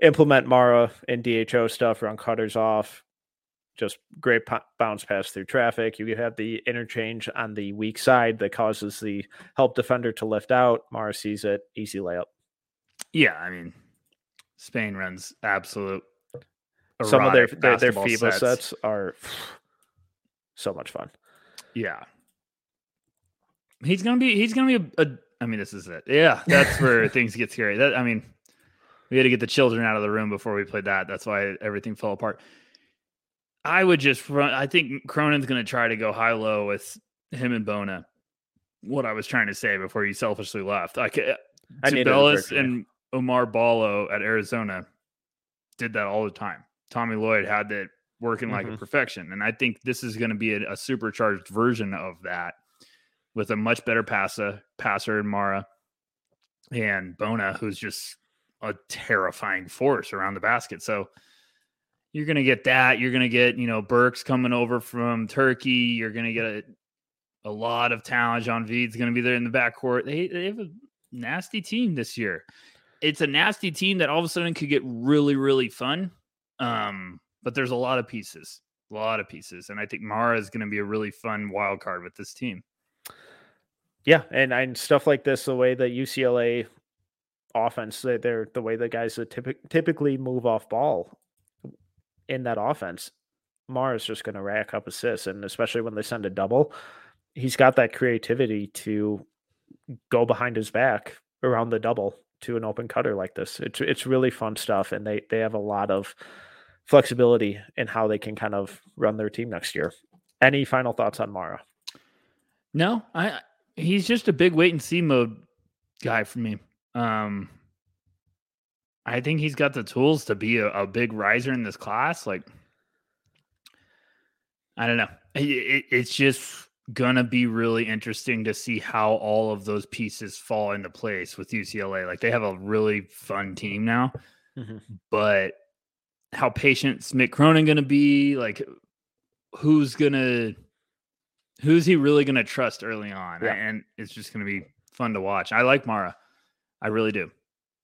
implement Mara and DHO stuff, run cutters off. Just great p- bounce pass through traffic. You have the interchange on the weak side that causes the help defender to lift out. Mara sees it, easy layup. Yeah, I mean, Spain runs absolute. Some of their their, their FIBA sets. sets are so much fun. Yeah, he's gonna be he's gonna be a, a I mean, this is it. Yeah, that's where things get scary. That I mean, we had to get the children out of the room before we played that. That's why everything fell apart. I would just run. I think Cronin's going to try to go high low with him and Bona. What I was trying to say before you selfishly left. I, I Tubelis and Oumar Ballo at Arizona did that all the time. Tommy Lloyd had that working like mm-hmm. a perfection. And I think this is going to be a, a, supercharged version of that with a much better passer, passer in Mara and Bona, who's just a terrifying force around the basket. So you're going to get that. You're going to get, you know, Burks coming over from Turkey. You're going to get a, a lot of talent. Jan Vide's going to be there in the backcourt. They, they have a nasty team this year it's a nasty team that all of a sudden could get really, really fun. Um, but there's a lot of pieces, a lot of pieces, and I think Mara is going to be a really fun wild card with this team. Yeah, and and stuff like this, the way that UCLA offense, they're the way the guys that typ- typically move off ball in that offense. Mara's just going to rack up assists, and especially when they send a double, he's got that creativity to go behind his back around the double to an open cutter like this. It's it's really fun stuff, and they they have a lot of flexibility in how they can kind of run their team next year. Any final thoughts on Mara? No, I he's just a big wait and see mode guy for me. Um, I think he's got the tools to be a, a big riser in this class. Like, I don't know. It, it, it's just gonna be really interesting to see how all of those pieces fall into place with UCLA. Like they have a really fun team now, mm-hmm. but how patient's Mick Cronin gonna be? Like who's gonna who's he really gonna trust early on? Yeah. And it's just gonna be fun to watch. I like Mara. I really do.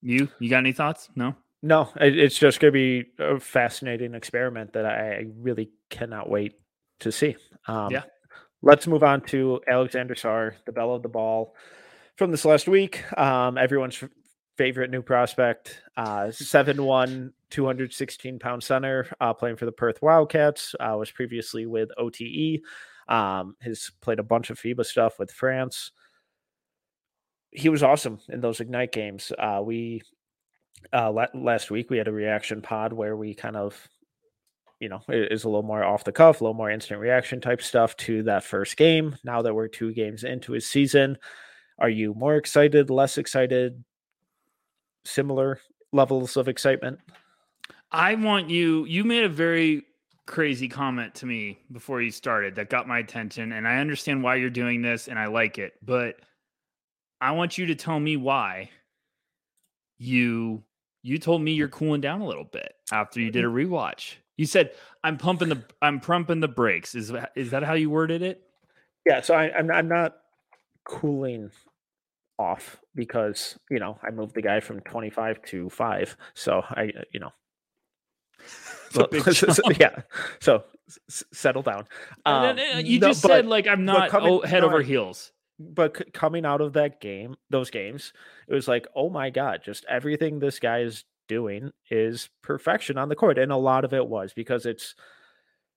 You you got any thoughts? No? No, it's just going to be a fascinating experiment that I really cannot wait to see. Um, yeah, let's move on to Alexandre Sarr, the belle of the ball from this last week. Um, everyone's favorite new prospect, uh, 7'1, 216 pound center, uh, playing for the Perth Wildcats, uh, was previously with OTE. Um, has played a bunch of FIBA stuff with France. He was awesome in those Ignite games. Uh, we uh, last week we had a reaction pod where we kind of you know, is a little more off the cuff, a little more instant reaction type stuff to that first game. Now that we're two games into his season, are you more excited, less excited, similar levels of excitement? I want you, you made a very crazy comment to me before you started that got my attention. And I understand why you're doing this and I like it, but I want you to tell me why you you told me you're cooling down a little bit after you did a rewatch. You said I'm pumping the I'm pumping the brakes. Is that is that how you worded it? Yeah, so I, I'm I'm not cooling off because you know I moved the guy from 25 to five, so I uh, you know well, yeah. So s- settle down. Um, you just no, said like I'm not coming, oh, head no, over heels. But c- coming out of that game, those games, it was like, oh my god, just everything this guy is doing is perfection on the court, and a lot of it was because it's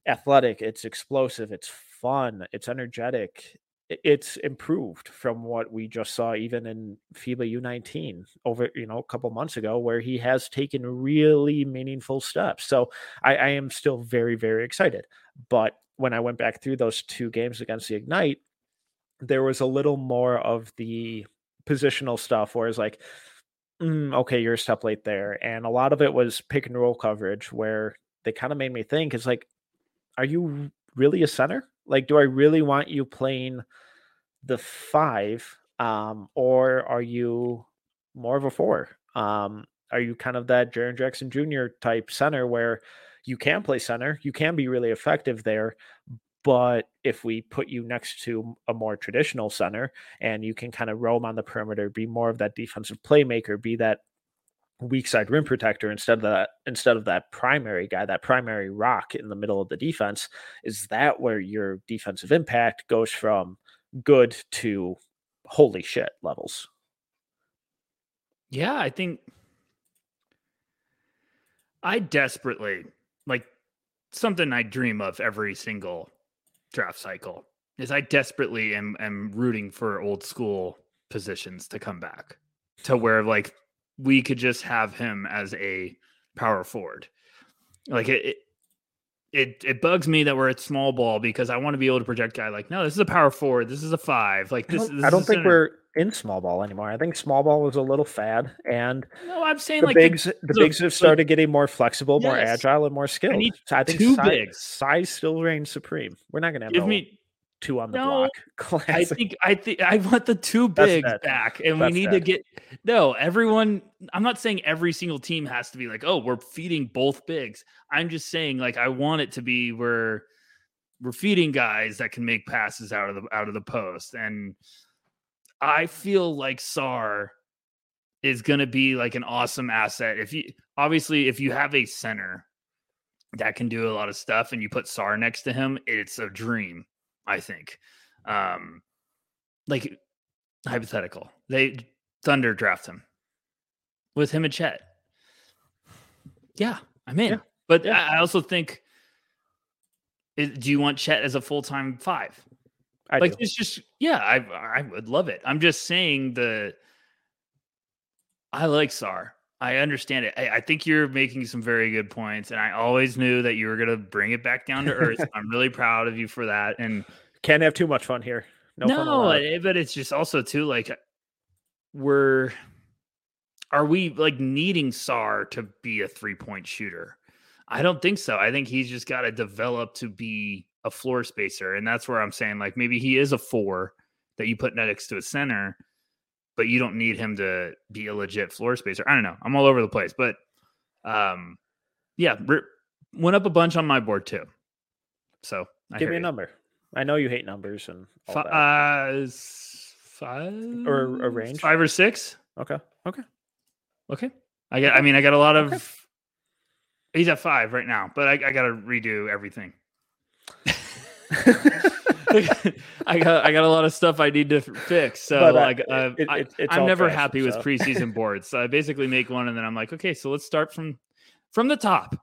athletic, it's explosive, it's fun, it's energetic, it's improved from what we just saw even in FIBA U19 over you know a couple months ago, where he has taken really meaningful steps. So I, I am still very very excited. But when I went back through those two games against the Ignite, there was a little more of the positional stuff, where it's like, mm, okay, you're a step late there, and a lot of it was pick and roll coverage, where they kind of made me think, it's like, are you really a center? Like, do I really want you playing the five, um, or are you more of a four? Um, are you kind of that Jaren Jackson Jr. type center where you can play center, you can be really effective there, but if we put you next to a more traditional center and you can kind of roam on the perimeter, be more of that defensive playmaker, be that weak side rim protector instead of that instead of that primary guy, that primary rock in the middle of the defense, is that where your defensive impact goes from good to holy shit levels? Yeah, I think I desperately like something I dream of every single draft cycle is I desperately am am rooting for old school positions to come back to where like we could just have him as a power forward. Like it, it, it, bugs me that we're at small ball because I want to be able to project guy like, no, this is a power forward. This is a five. Like this. I don't, I don't think we're in small ball anymore. I think small ball was a little fad, and no, I'm saying the like bigs, the, the bigs have started getting more flexible, yes. more agile, and more skilled. I, so I think two size, bigs. size still reigns supreme. We're not going to have give no, me two on the no, block. I think I think I want the two bigs back, and That's we need to get no everyone. I'm not saying every single team has to be like, oh, we're feeding both bigs. I'm just saying like I want it to be where we're feeding guys that can make passes out of the out of the post, and I feel like Sarr is going to be like an awesome asset. If you obviously if you have a center that can do a lot of stuff and you put Sarr next to him, it's a dream I think. Um, like hypothetical, they Thunder draft him with him and Chet. Yeah, I'm in. Yeah. But yeah. I also think, do you want Chet as a full time five? I like do. it's just yeah, I I would love it. I'm just saying the I like Sarr. I understand it. I, I, think you're making some very good points, and I always knew that you were going to bring it back down to earth. I'm really proud of you for that, and can't have too much fun here. No, no eh, but it's just also too like we're are we like needing Sarr to be a three point shooter? I don't think so. I think he's just got to develop to be a floor spacer, and that's where I'm saying like maybe he is a four that you put next to a center but you don't need him to be a legit floor spacer. I don't know. I'm all over the place, but um, yeah, went up a bunch on my board too. So I give me a you. number. I know you hate numbers and all F- uh, five or a range, five or six. Okay. Okay. Okay. I got. I mean, I got a lot of. Okay. He's at five right now, but I, I got to redo everything. I got I got a lot of stuff I need to fix. So but, uh, like uh, it, it, I, am never happy so. with preseason boards. So I basically make one and then I'm like, okay, so let's start from from the top.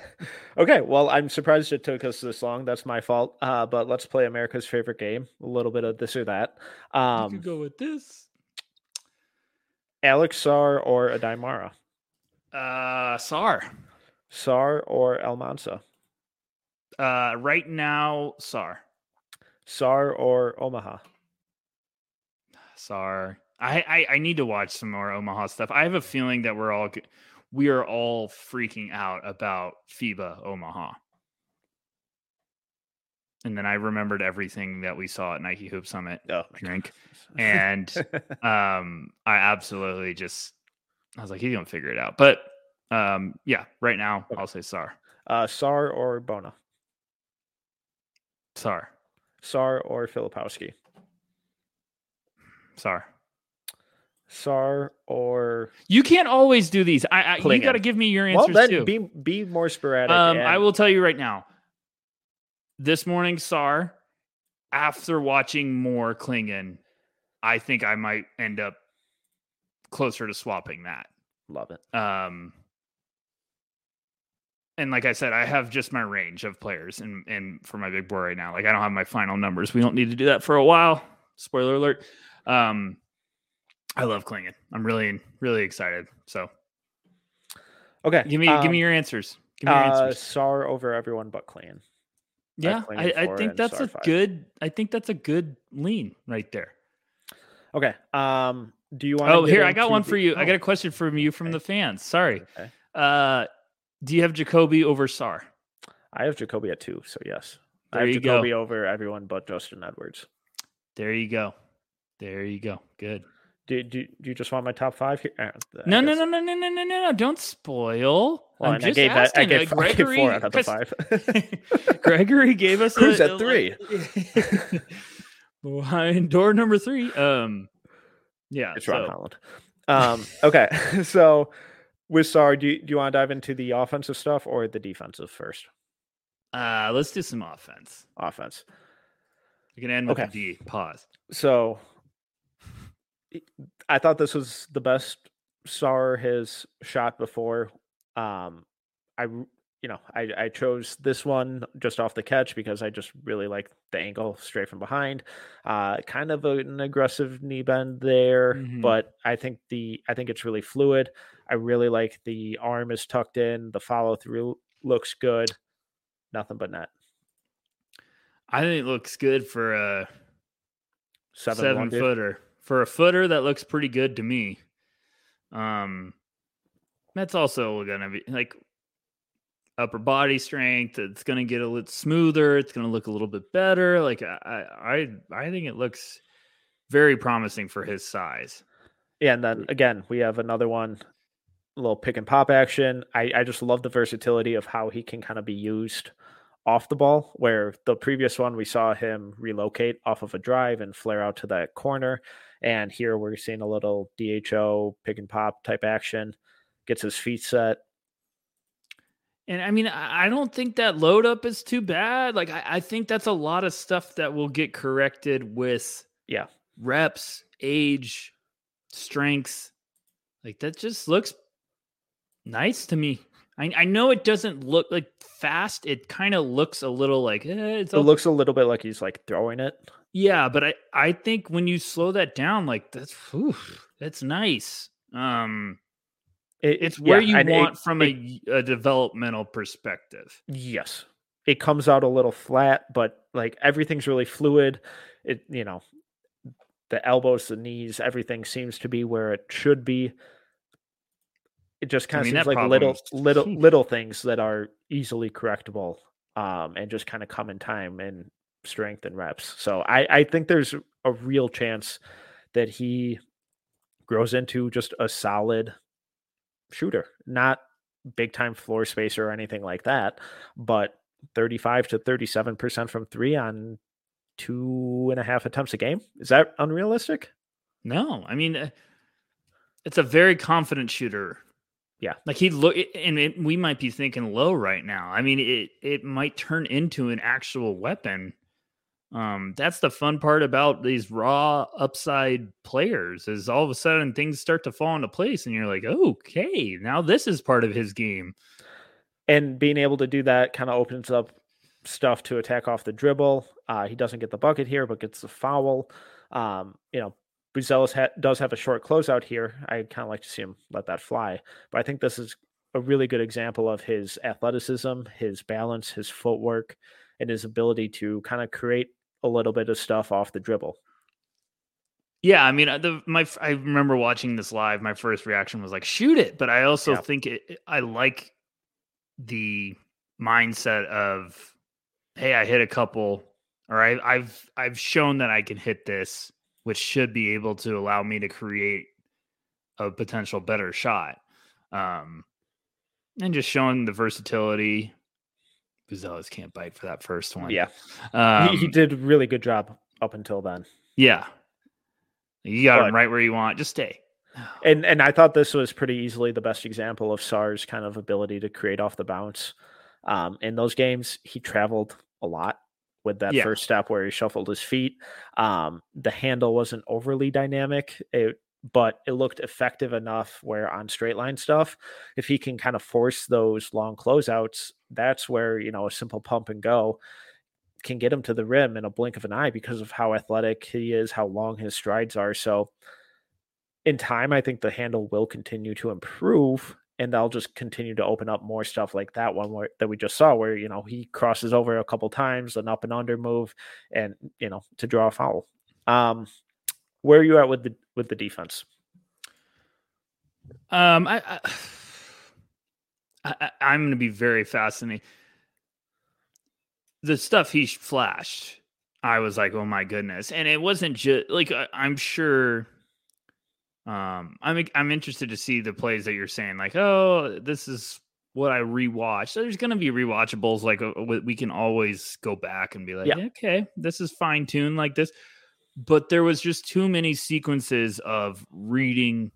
okay, well, I'm surprised it took us this long. That's my fault. Uh, but let's play America's favorite game. A little bit of this or that. Um, you could go with this. Alex Sarr or Aday Mara? Uh, Sarr. Sarr or Almansa? Uh, right now, Sarr. Sarr or Omaha? Sarr. I, I, I need to watch some more Omaha stuff. I have a feeling that we're all we are all freaking out about FIBA Omaha. And then I remembered everything that we saw at Nike Hoop Summit oh, drink. And um I absolutely just I was like, he's gonna figure it out. But um, yeah, right now I'll say Sarr. Uh, Sarr or Bona? Sarr. Sarr or Filipowski? Sarr. Sarr or You can't always do these. I, I you got to give me your well, answers then too. be be more sporadic. Um, and- I will tell you right now. This morning, Sarr, after watching more Clingan, I think I might end up closer to swapping that. love it. Um, and like I said, I have just my range of players, and and for my big boy right now, like I don't have my final numbers. We don't need to do that for a while. Spoiler alert. Um, I love Clingan. I'm really really excited. So Okay, give me um, give me your answers. Give me your uh, answers. Sarr over everyone but Clan. Yeah, I, I think that's Sarr a five. good. I think that's a good lean right there. Okay. Um. Do you want? To? Oh, here I got one for you. I got a question from you from okay. the fans. Sorry. Okay. Uh, do you have Jacoby over Sarr? I have Jacoby at two, so yes. I There have you go. Over everyone but Justin Edwards. There you go. There you go. Good. Do, do, do you just want my top five here? Uh, No, no, no, no, no, no, no, no, no! Don't spoil. Well, I'm I just gave that. I gave, uh, I gave Gregory, four out of the five. Gregory gave us Who's a, at three? Behind door number three. Um, yeah. it's Ron so- Holland. Um. Okay. so with Sarr, do you, do you want to dive into the offensive stuff or the defensive first? Uh, let's do some offense. Offense. We can end with Okay. D. Pause. So I thought this was the best Sarr has shot before. Um, I you know I I chose this one just off the catch because I just really like the angle straight from behind. Uh, kind of an aggressive knee bend there, Mhm. but I think the I think it's really fluid. I really like the arm is tucked in. The follow through looks good. Nothing but net. I think it looks good for a Seven, seven, footer. For a footer, that looks pretty good to me. Um, that's also gonna be like upper body strength. It's gonna get a little smoother. It's gonna look a little bit better. Like I, I, I think it looks very promising for his size. Yeah, and then again, we have another one, little pick and pop action. I, I just love the versatility of how he can kind of be used off the ball. Where the previous one we saw him relocate off of a drive and flare out to that corner, and here we're seeing a little DHO pick and pop type action. Gets his feet set. And I mean, I don't think that load up is too bad. Like, I, I think that's a lot of stuff that will get corrected with Yeah. reps, age, strengths. Like, that just looks nice to me. I, I know it doesn't look like fast. It kind of looks a little like eh, it's It looks a little bit like he's like throwing it. yeah, but I I think when you slow that down, like that's whew, that's nice. Um, It- it's where yeah, you and it- want from it- a, a developmental perspective. Yes. It comes out a little flat, but like everything's really fluid. It, you know, the elbows, the knees, everything seems to be where it should be. It just kind of mean, seems like little, little, little things that are easily correctable, um, and just kind of come in time and strength and reps. So I, I think there's a real chance that he grows into just a solid shooter, not big time floor spacer or anything like that, but 35 to 37% from three on two and a half attempts a game. Is that unrealistic? No, I mean, uh, it's a very confident shooter. Yeah. like he look, and it, we might be thinking low right now. I mean, it it might turn into an actual weapon. Um, that's the fun part about these raw upside players is all of a sudden things start to fall into place, and you're like, okay, now this is part of his game. And being able to do that kind of opens up stuff to attack off the dribble. Uh, he doesn't get the bucket here, but gets the foul. Um, you know, Buzelis ha- does have a short closeout here. I kind of like to see him let that fly, but I think this is a really good example of his athleticism, his balance, his footwork, and his ability to kind of create a little bit of stuff off the dribble. Yeah, I mean, uh, the my I remember watching this live. My first reaction was like, "Shoot it!" But I also Yeah. think it. I like the mindset of, "Hey, I hit a couple, or I, I've I've shown that I can hit this, which should be able to allow me to create a potential better shot. Um, and just showing the versatility. Buzelis can't bite for that first one. Yeah, um, he, he did really good job up until then. Yeah, you got But- him right where you want. Just stay. And and I thought this was pretty easily the best example of Sarr's kind of ability to create off the bounce. Um, in those games, he traveled a lot with that Yeah. first step where he shuffled his feet. Um, the handle wasn't overly dynamic, it, but it looked effective enough where on straight line stuff, if he can kind of force those long closeouts, that's where you know a simple pump and go can get him to the rim in a blink of an eye because of how athletic he is, how long his strides are. So in time, I think the handle will continue to improve and they'll just continue to open up more stuff like that one where, that we just saw where, you know, he crosses over a couple times, an up and under move and, you know, to draw a foul. Um, where are you at with the, with the defense? Um, I, I, I I'm going to be very fascinated. The stuff he flashed, I was like, oh my goodness, and it wasn't just like I, I'm sure. Um, I'm I'm interested to see the plays that you're saying, like, oh, this is what I rewatched. So there's going to be rewatchables, like uh, we we can always go back and be like, Yeah. okay, this is fine tuned like this. But there was just too many sequences of reading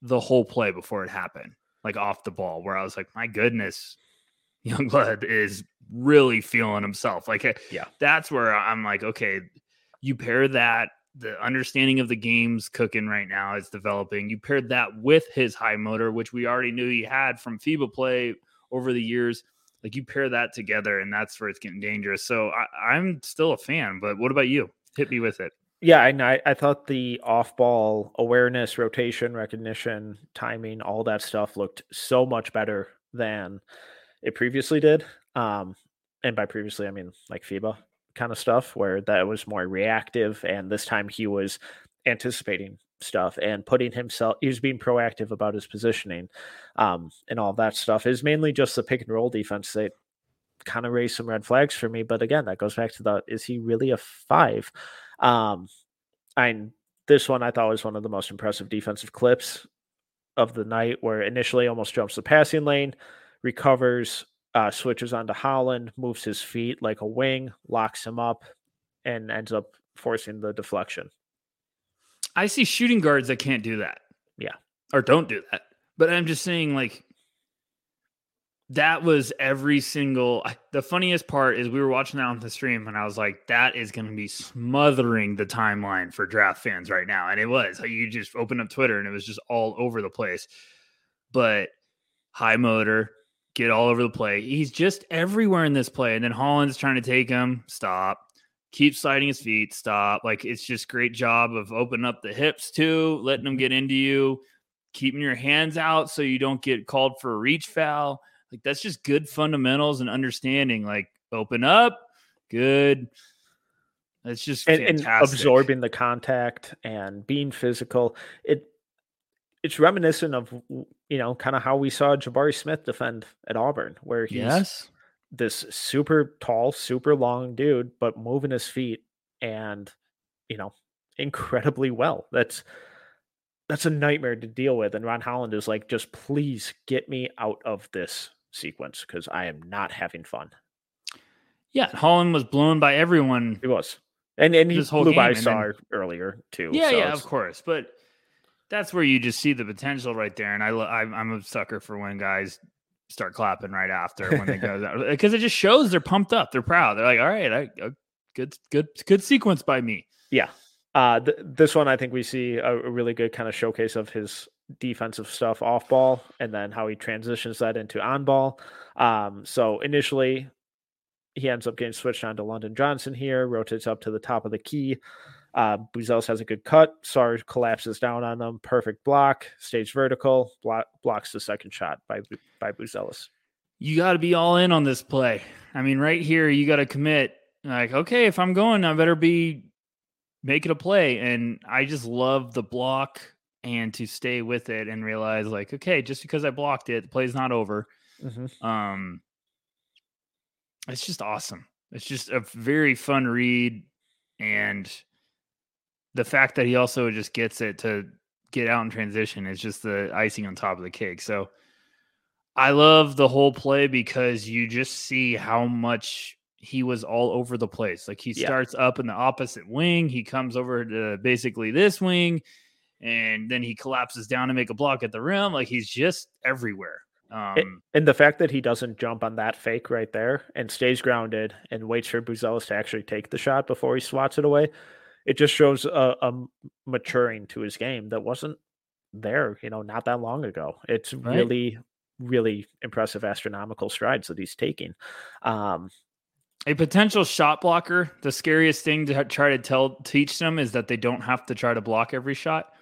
the whole play before it happened, like off the ball, where I was like, my goodness, Youngblood is really feeling himself. Like, eh, Yeah. that's where I'm like, okay, you pair that, the understanding of the game's cooking right now is developing. You paired that with his high motor, which we already knew he had from FIBA play over the years. Like, you pair that together, and that's where it's getting dangerous. So I, I'm still a fan, but what about you? Hit me with it. Yeah, and I, I thought the off ball awareness, rotation, recognition, timing, all that stuff looked so much better than it previously did. Um, and by previously, I mean like FIBA kind of stuff where that was more reactive. And this time he was anticipating stuff and putting himself, he was being proactive about his positioning um, and all that stuff. Is mainly just the pick and roll defense that kind of raised some red flags for me. But again, that goes back to the is he really a five? Um, this one I thought was one of the most impressive defensive clips of the night, where initially almost jumps the passing lane, recovers, uh, switches onto Holland, moves his feet like a wing, locks him up, and ends up forcing the deflection. I see shooting guards that can't do that. Yeah. Or don't do that. But I'm just saying, like, that was every single. The funniest part is we were watching that on the stream, and I was like, that is going to be smothering the timeline for draft fans right now. And it was. You just open up Twitter, and it was just all over the place. But high motor, get all over the play. He's just everywhere in this play. And then Holland's trying to take him. Stop keep sliding his feet, stop. Like it's just great job of opening up the hips too, letting them get into you, keeping your hands out so you don't get called for a reach foul. Like that's just good fundamentals and understanding. Like open up, good. That's just and, and absorbing the contact and being physical. It it's reminiscent of you know kind of how we saw Jabari Smith defend at Auburn, where he's Yes. this super tall, super long dude, but moving his feet and you know incredibly well. That's that's a nightmare to deal with. And Ron Holland is like, just please get me out of this sequence because I am not having fun. Yeah. Holland was blown by everyone. He was. And and he blew by game, then- Sarr earlier too. Yeah, so yeah, of course. But that's where you just see the potential right there. And I, lo- I'm, I'm a sucker for when guys start clapping right after when they go because it just shows they're pumped up, they're proud. They're like, all right, I, uh, good, good, good sequence by me. Yeah. Uh, th- this one, I think we see a, a really good kind of showcase of his defensive stuff off ball and then how he transitions that into on ball. Um, so initially, he ends up getting switched on to London Johnson here, rotates up to the top of the key. Uh, Buzelis has a good cut. Sarge collapses down on them. Perfect block, stage vertical, block, blocks the second shot by by Buzelis. You got to be all in on this play. I mean, right here, you got to commit. Like, okay, if I'm going, I better be making a play. And I just love the block and to stay with it and realize, like, okay, just because I blocked it, the play's not over. Um, it's just awesome. It's just a very fun read, and the fact that he also just gets it to get out in transition is just the icing on top of the cake. So I love the whole play because you just see how much he was all over the place. Like he Yeah. starts up in the opposite wing, he comes over to basically this wing, and then he collapses down to make a block at the rim. Like he's just everywhere. Um, And the fact that he doesn't jump on that fake right there and stays grounded and waits for Buzelis to actually take the shot before he swats it away, it just shows a maturing to his game that wasn't there, you know, not that long ago. It's Right. really, really impressive astronomical strides that he's taking. Um, a potential shot blocker, the scariest thing to try to tell teach them is that they don't have to try to block every shot.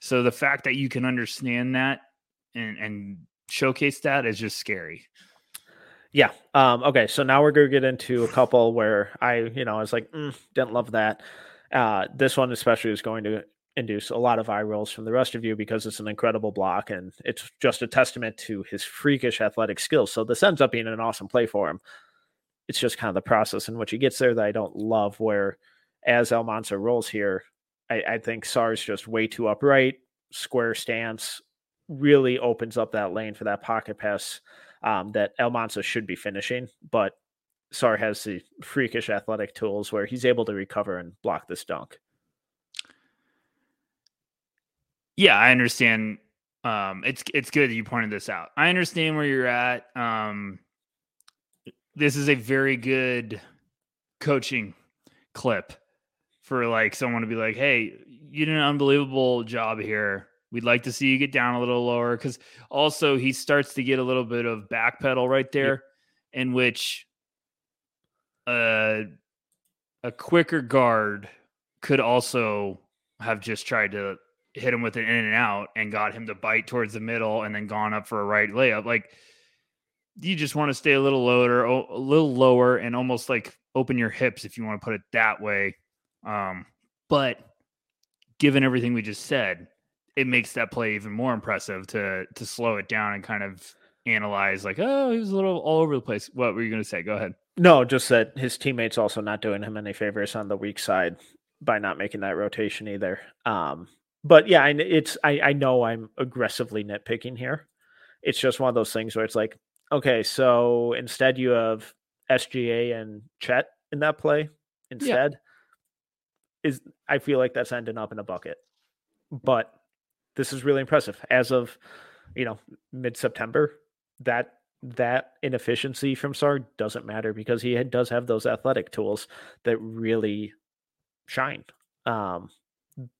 So the fact that you can understand that and and showcase that is just scary. Yeah. Um, okay. So now we're going to get into a couple where I, you know, I was like, mm, didn't love that. Uh, this one especially is going to induce a lot of eye rolls from the rest of you because it's an incredible block and it's just a testament to his freakish athletic skills. So this ends up being an awesome play for him. It's just kind of the process in which he gets there that I don't love. Where as Almansa rolls here, I, I think Sarr's just way too upright, square stance, really opens up that lane for that pocket pass um, that Almansa should be finishing, but Sarr has the freakish athletic tools where he's able to recover and block this dunk. Yeah, I understand. Um, it's it's good that you pointed this out. I understand where you're at. Um, this is a very good coaching clip for like someone to be like, "Hey, you did an unbelievable job here. We'd like to see you get down a little lower." Because also he starts to get a little bit of backpedal right there, in which uh, a quicker guard could also have just tried to hit him with an in and out and got him to bite towards the middle and then gone up for a right layup. Like you just want to stay a little lower, a little lower, and almost like open your hips if you want to put it that way. Um, but given everything we just said, it makes that play even more impressive to to slow it down and kind of analyze like, oh, he was a little all over the place. What were you going to say? Go ahead. No, just that his teammates also not doing him any favors on the weak side by not making that rotation either. Um, but yeah, I, it's I, I know I'm aggressively nitpicking here. It's just one of those things where it's like, okay, so instead you have SGA and Chet in that play instead. Is I feel like that's ending up in a bucket. But this is really impressive. As of you know mid September, that that inefficiency from Sard doesn't matter because he does have those athletic tools that really shine. Um,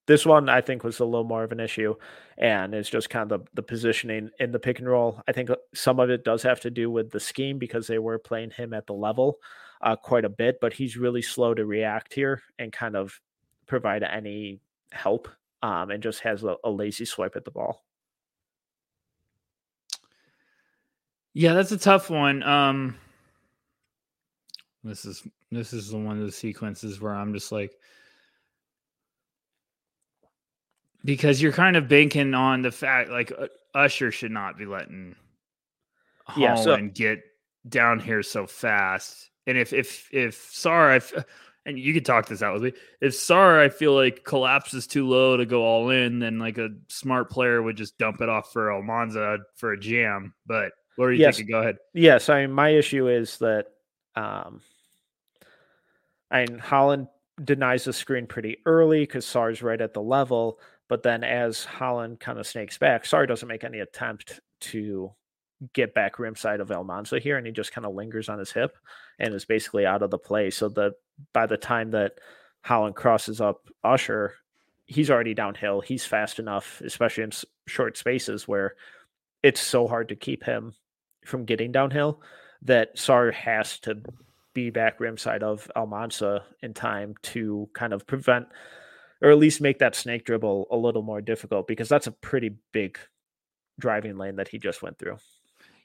this one I think was a little more of an issue, and it's just kind of the, the positioning in the pick and roll. I think uh, some of it does have to do with the scheme because they were playing him at the level uh, quite a bit, but he's really slow to react here and kind of provide any help, um, and just has a, a lazy swipe at the ball. Yeah, that's a tough one. Um this is this is the one of the sequences where I'm just like because you're kind of banking on the fact like Usher should not be letting Yeah, Holland so- get down here so fast. And if if if Sarr, if and you could talk this out with me, if Sarr, I feel like collapses too low to go all in, then like a smart player would just dump it off for Almansa for a jam. But what are you Yes. thinking? Go ahead. Yes, I mean my issue is that um I mean Holland denies the screen pretty early because Sarr's right at the level, but then as Holland kind of snakes back, Sarr doesn't make any attempt to get back rim side of Almansa here, and he just kind of lingers on his hip and is basically out of the play. So the by the time that Holland crosses up Usher, he's already downhill. He's fast enough, especially in short spaces where it's so hard to keep him from getting downhill that Sarr has to be back rim side of Almansa in time to kind of prevent or at least make that snake dribble a little more difficult because that's a pretty big driving lane that he just went through.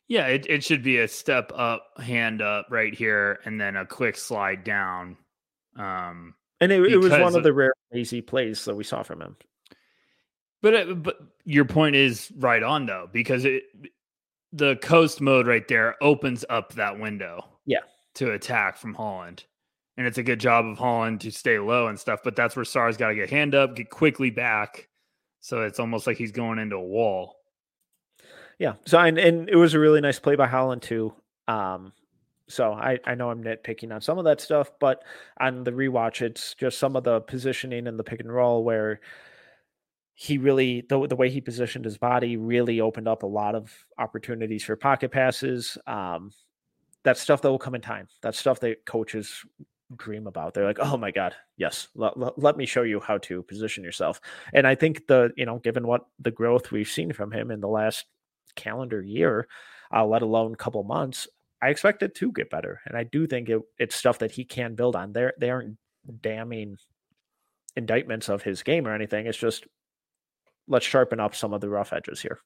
Yeah, it, it should be a step up, hand up right here, and then a quick slide down. Um, And it, it was one of of- the rare easy plays that we saw from him. but but your point is right on though, because it the coast mode right there opens up that window. Yeah. To attack from Holland. And it's a good job of Holland to stay low and stuff, but that's where Sarr's got to get hand up, get quickly back So it's almost like he's going into a wall. Yeah. So and, and it was a really nice play by Holland too. Um, so I, I know I'm nitpicking on some of that stuff, but on the rewatch, it's just some of the positioning and the pick and roll where he really the, the way he positioned his body really opened up a lot of opportunities for pocket passes. Um, that's stuff that will come in time. that stuff that coaches dream about. They're like, oh my god, yes, let, let, let me show you how to position yourself. And I think the you know, given what the growth we've seen from him in the last calendar year, uh, let alone couple months, I expect it to get better. And I do think it, it's stuff that he can build on. They're they aren't damning indictments of his game or anything. It's just let's sharpen up some of the rough edges here.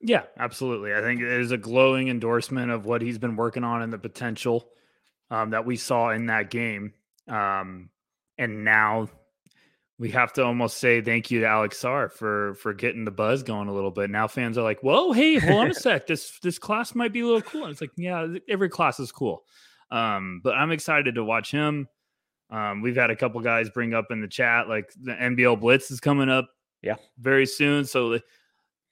Yeah, absolutely. I think it is a glowing endorsement of what he's been working on and the potential um, that we saw in that game. Um, and now we have to almost say thank you to Alex Sarr for for getting the buzz going a little bit. Now fans are like, "Whoa, hey, hold on a sec. This this class might be a little cool." And it's like, yeah, every class is cool. Um, but I'm excited to watch him. Um, we've had a couple guys bring up in the chat like the NBL Blitz is coming up, yeah, very soon. So a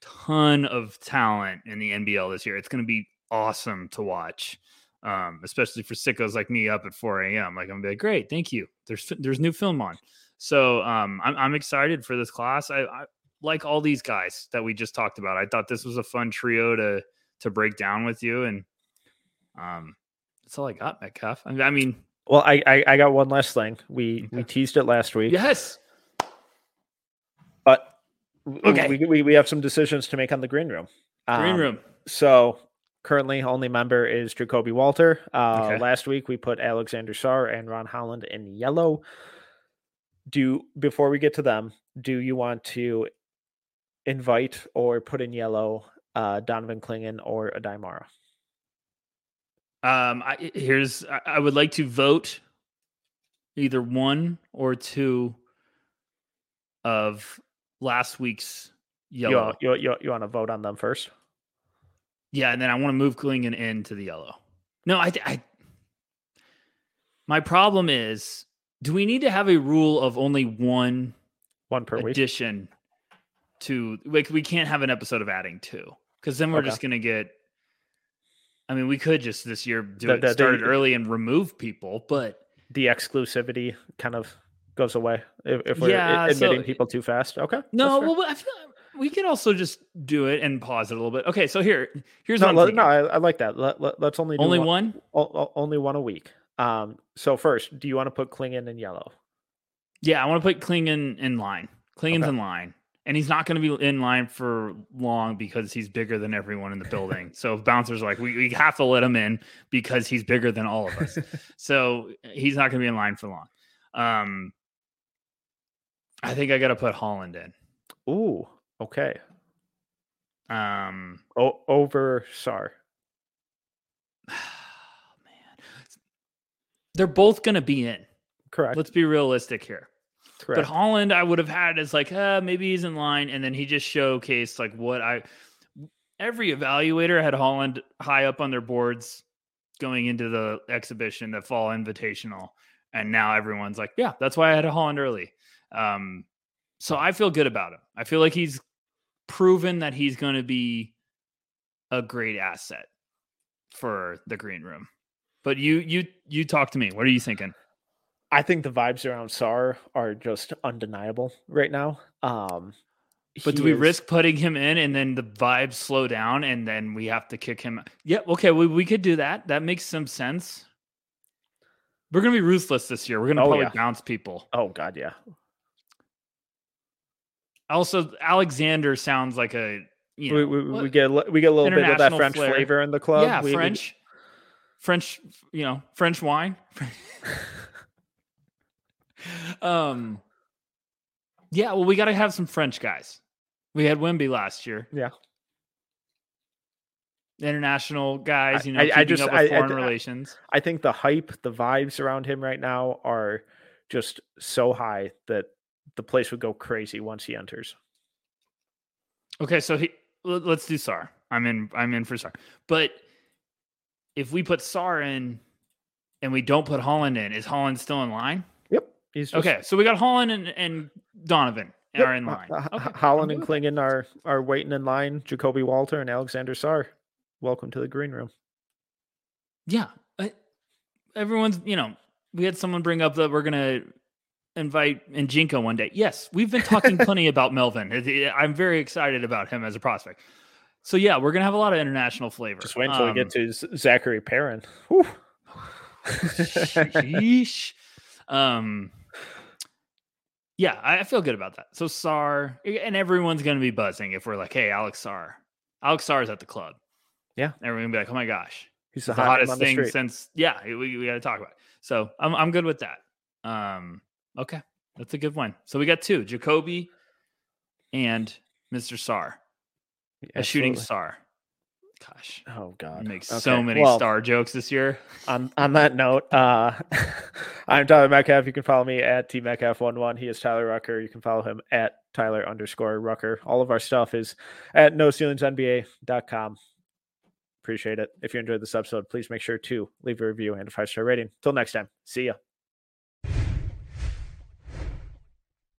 ton of talent in the NBL this year. It's going to be awesome to watch um, especially for sickos like me up at 4 a.m. Like I'm gonna be like, great, thank you. There's there's new film on, so um, I'm I'm excited for this class. I, I, like all these guys that we just talked about. I thought this was a fun trio to to break down with you, and um, that's all I got, Metcalf. I mean, well, I I, I got one last thing. We okay. we teased it last week. Yes, but okay, we, we we have some decisions to make on the green room. Green um, room. So Currently, only member is Ja'Kobe Walter. Uh, okay. Last week, we put Alexander Sarr and Ron Holland in yellow. Do before we get to them, do you want to invite or put in yellow uh, Donovan Clingan or Aday Mara? Um, I, here's I would like to vote either one or two of last week's yellow. You, you, you, you want to vote on them first? Yeah, and then I want to move Clingan into the yellow. No, I, I. My problem is, do we need to have a rule of only one, one per addition week? to like we can't have an episode of adding two because then we're okay. just gonna get. I mean, we could just this year do the, it the, started the, early and remove people, but the exclusivity kind of goes away if, if we're yeah, admitting so, people too fast. Okay. No, well, I feel we could also just do it and pause it a little bit. Okay, so here, here's no, let, no, I, I, like that. Let, us let, only only one, one? O, only one a week. Um, so first, do you want to put Clingan in yellow? Yeah, I want to put Clingan in line. Clingan's okay. in line, and he's not going to be in line for long because he's bigger than everyone in the building. so if bouncers are like, we, we have to let him in because he's bigger than all of us. so he's not going to be in line for long. Um, I think I got to put Holland in. Ooh, Okay. Um. O- over Sarr. Oh, man, they're both going to be in. Correct. Let's be realistic here. Correct. But Holland, I would have had as like, uh, maybe he's in line, and then he just showcased like what I. Every evaluator had Holland high up on their boards going into the exhibition, the fall invitational, and now everyone's like, yeah, that's why I had a Holland early. Um, so I feel good about him. I feel like he's proven that he's going to be a great asset for the green room. But you you you talk to me. What are you thinking? I think the vibes around Sarr are just undeniable right now. Um but do we is... risk putting him in and then the vibes slow down and then we have to kick him? Yeah, okay, we, we could do that. That makes some sense. We're gonna be ruthless this year. We're gonna oh, probably yeah. bounce people. Oh god, yeah. Also, Alexander sounds like a you know, we, we, we, get we get a little bit of that French flair. flavor in the club. Yeah, we, French, French, you know, French wine. um, yeah. Well, we got to have some French guys. We had Wemby last year. Yeah. International guys, you know, I, I just I, foreign I, relations. I think the hype, the vibes around him right now are just so high that the place would go crazy once he enters. Okay, so he let's do Sarr. I'm in. I'm in for Sarr. But if we put Sarr in and we don't put Holland in, is Holland still in line? Yep. He's just... okay. So we got Holland and, and Donovan. yep. are in uh, line. Uh, okay. Holland and Clingan are are waiting in line. Ja'Kobe Walter and Alexander Sarr, welcome to the green room. Yeah, I, everyone's. You know, we had someone bring up that we're gonna invite Njinko one day. Yes, we've been talking plenty about Melvin. I'm very excited about him as a prospect. So yeah, we're gonna have a lot of international flavor. Just wait until um, we get um, to Zacharie Perrin. Sheesh. Um, yeah, I feel good about that. So Sarr and everyone's gonna be buzzing if we're like, hey, Alex Sarr. Alex Sarr is at the club. Yeah. Everyone be like, oh my gosh. He's the, the hottest thing since yeah, we, we gotta talk about it. So I'm I'm good with that. Um, okay. That's a good one. So we got two, Ja'Kobe and Mr. Sarr. A shooting star. Gosh. Oh God. Make okay. so many well, star jokes this year. On on that note, uh I'm Tyler Metcalf. You can follow me at T Metcalf11. He is Tyler Rucker. You can follow him at Tyler underscore Rucker. All of our stuff is at no ceilingsnba.com. Appreciate it. If you enjoyed this episode, please make sure to leave a review and a five star rating. Till next time. See ya.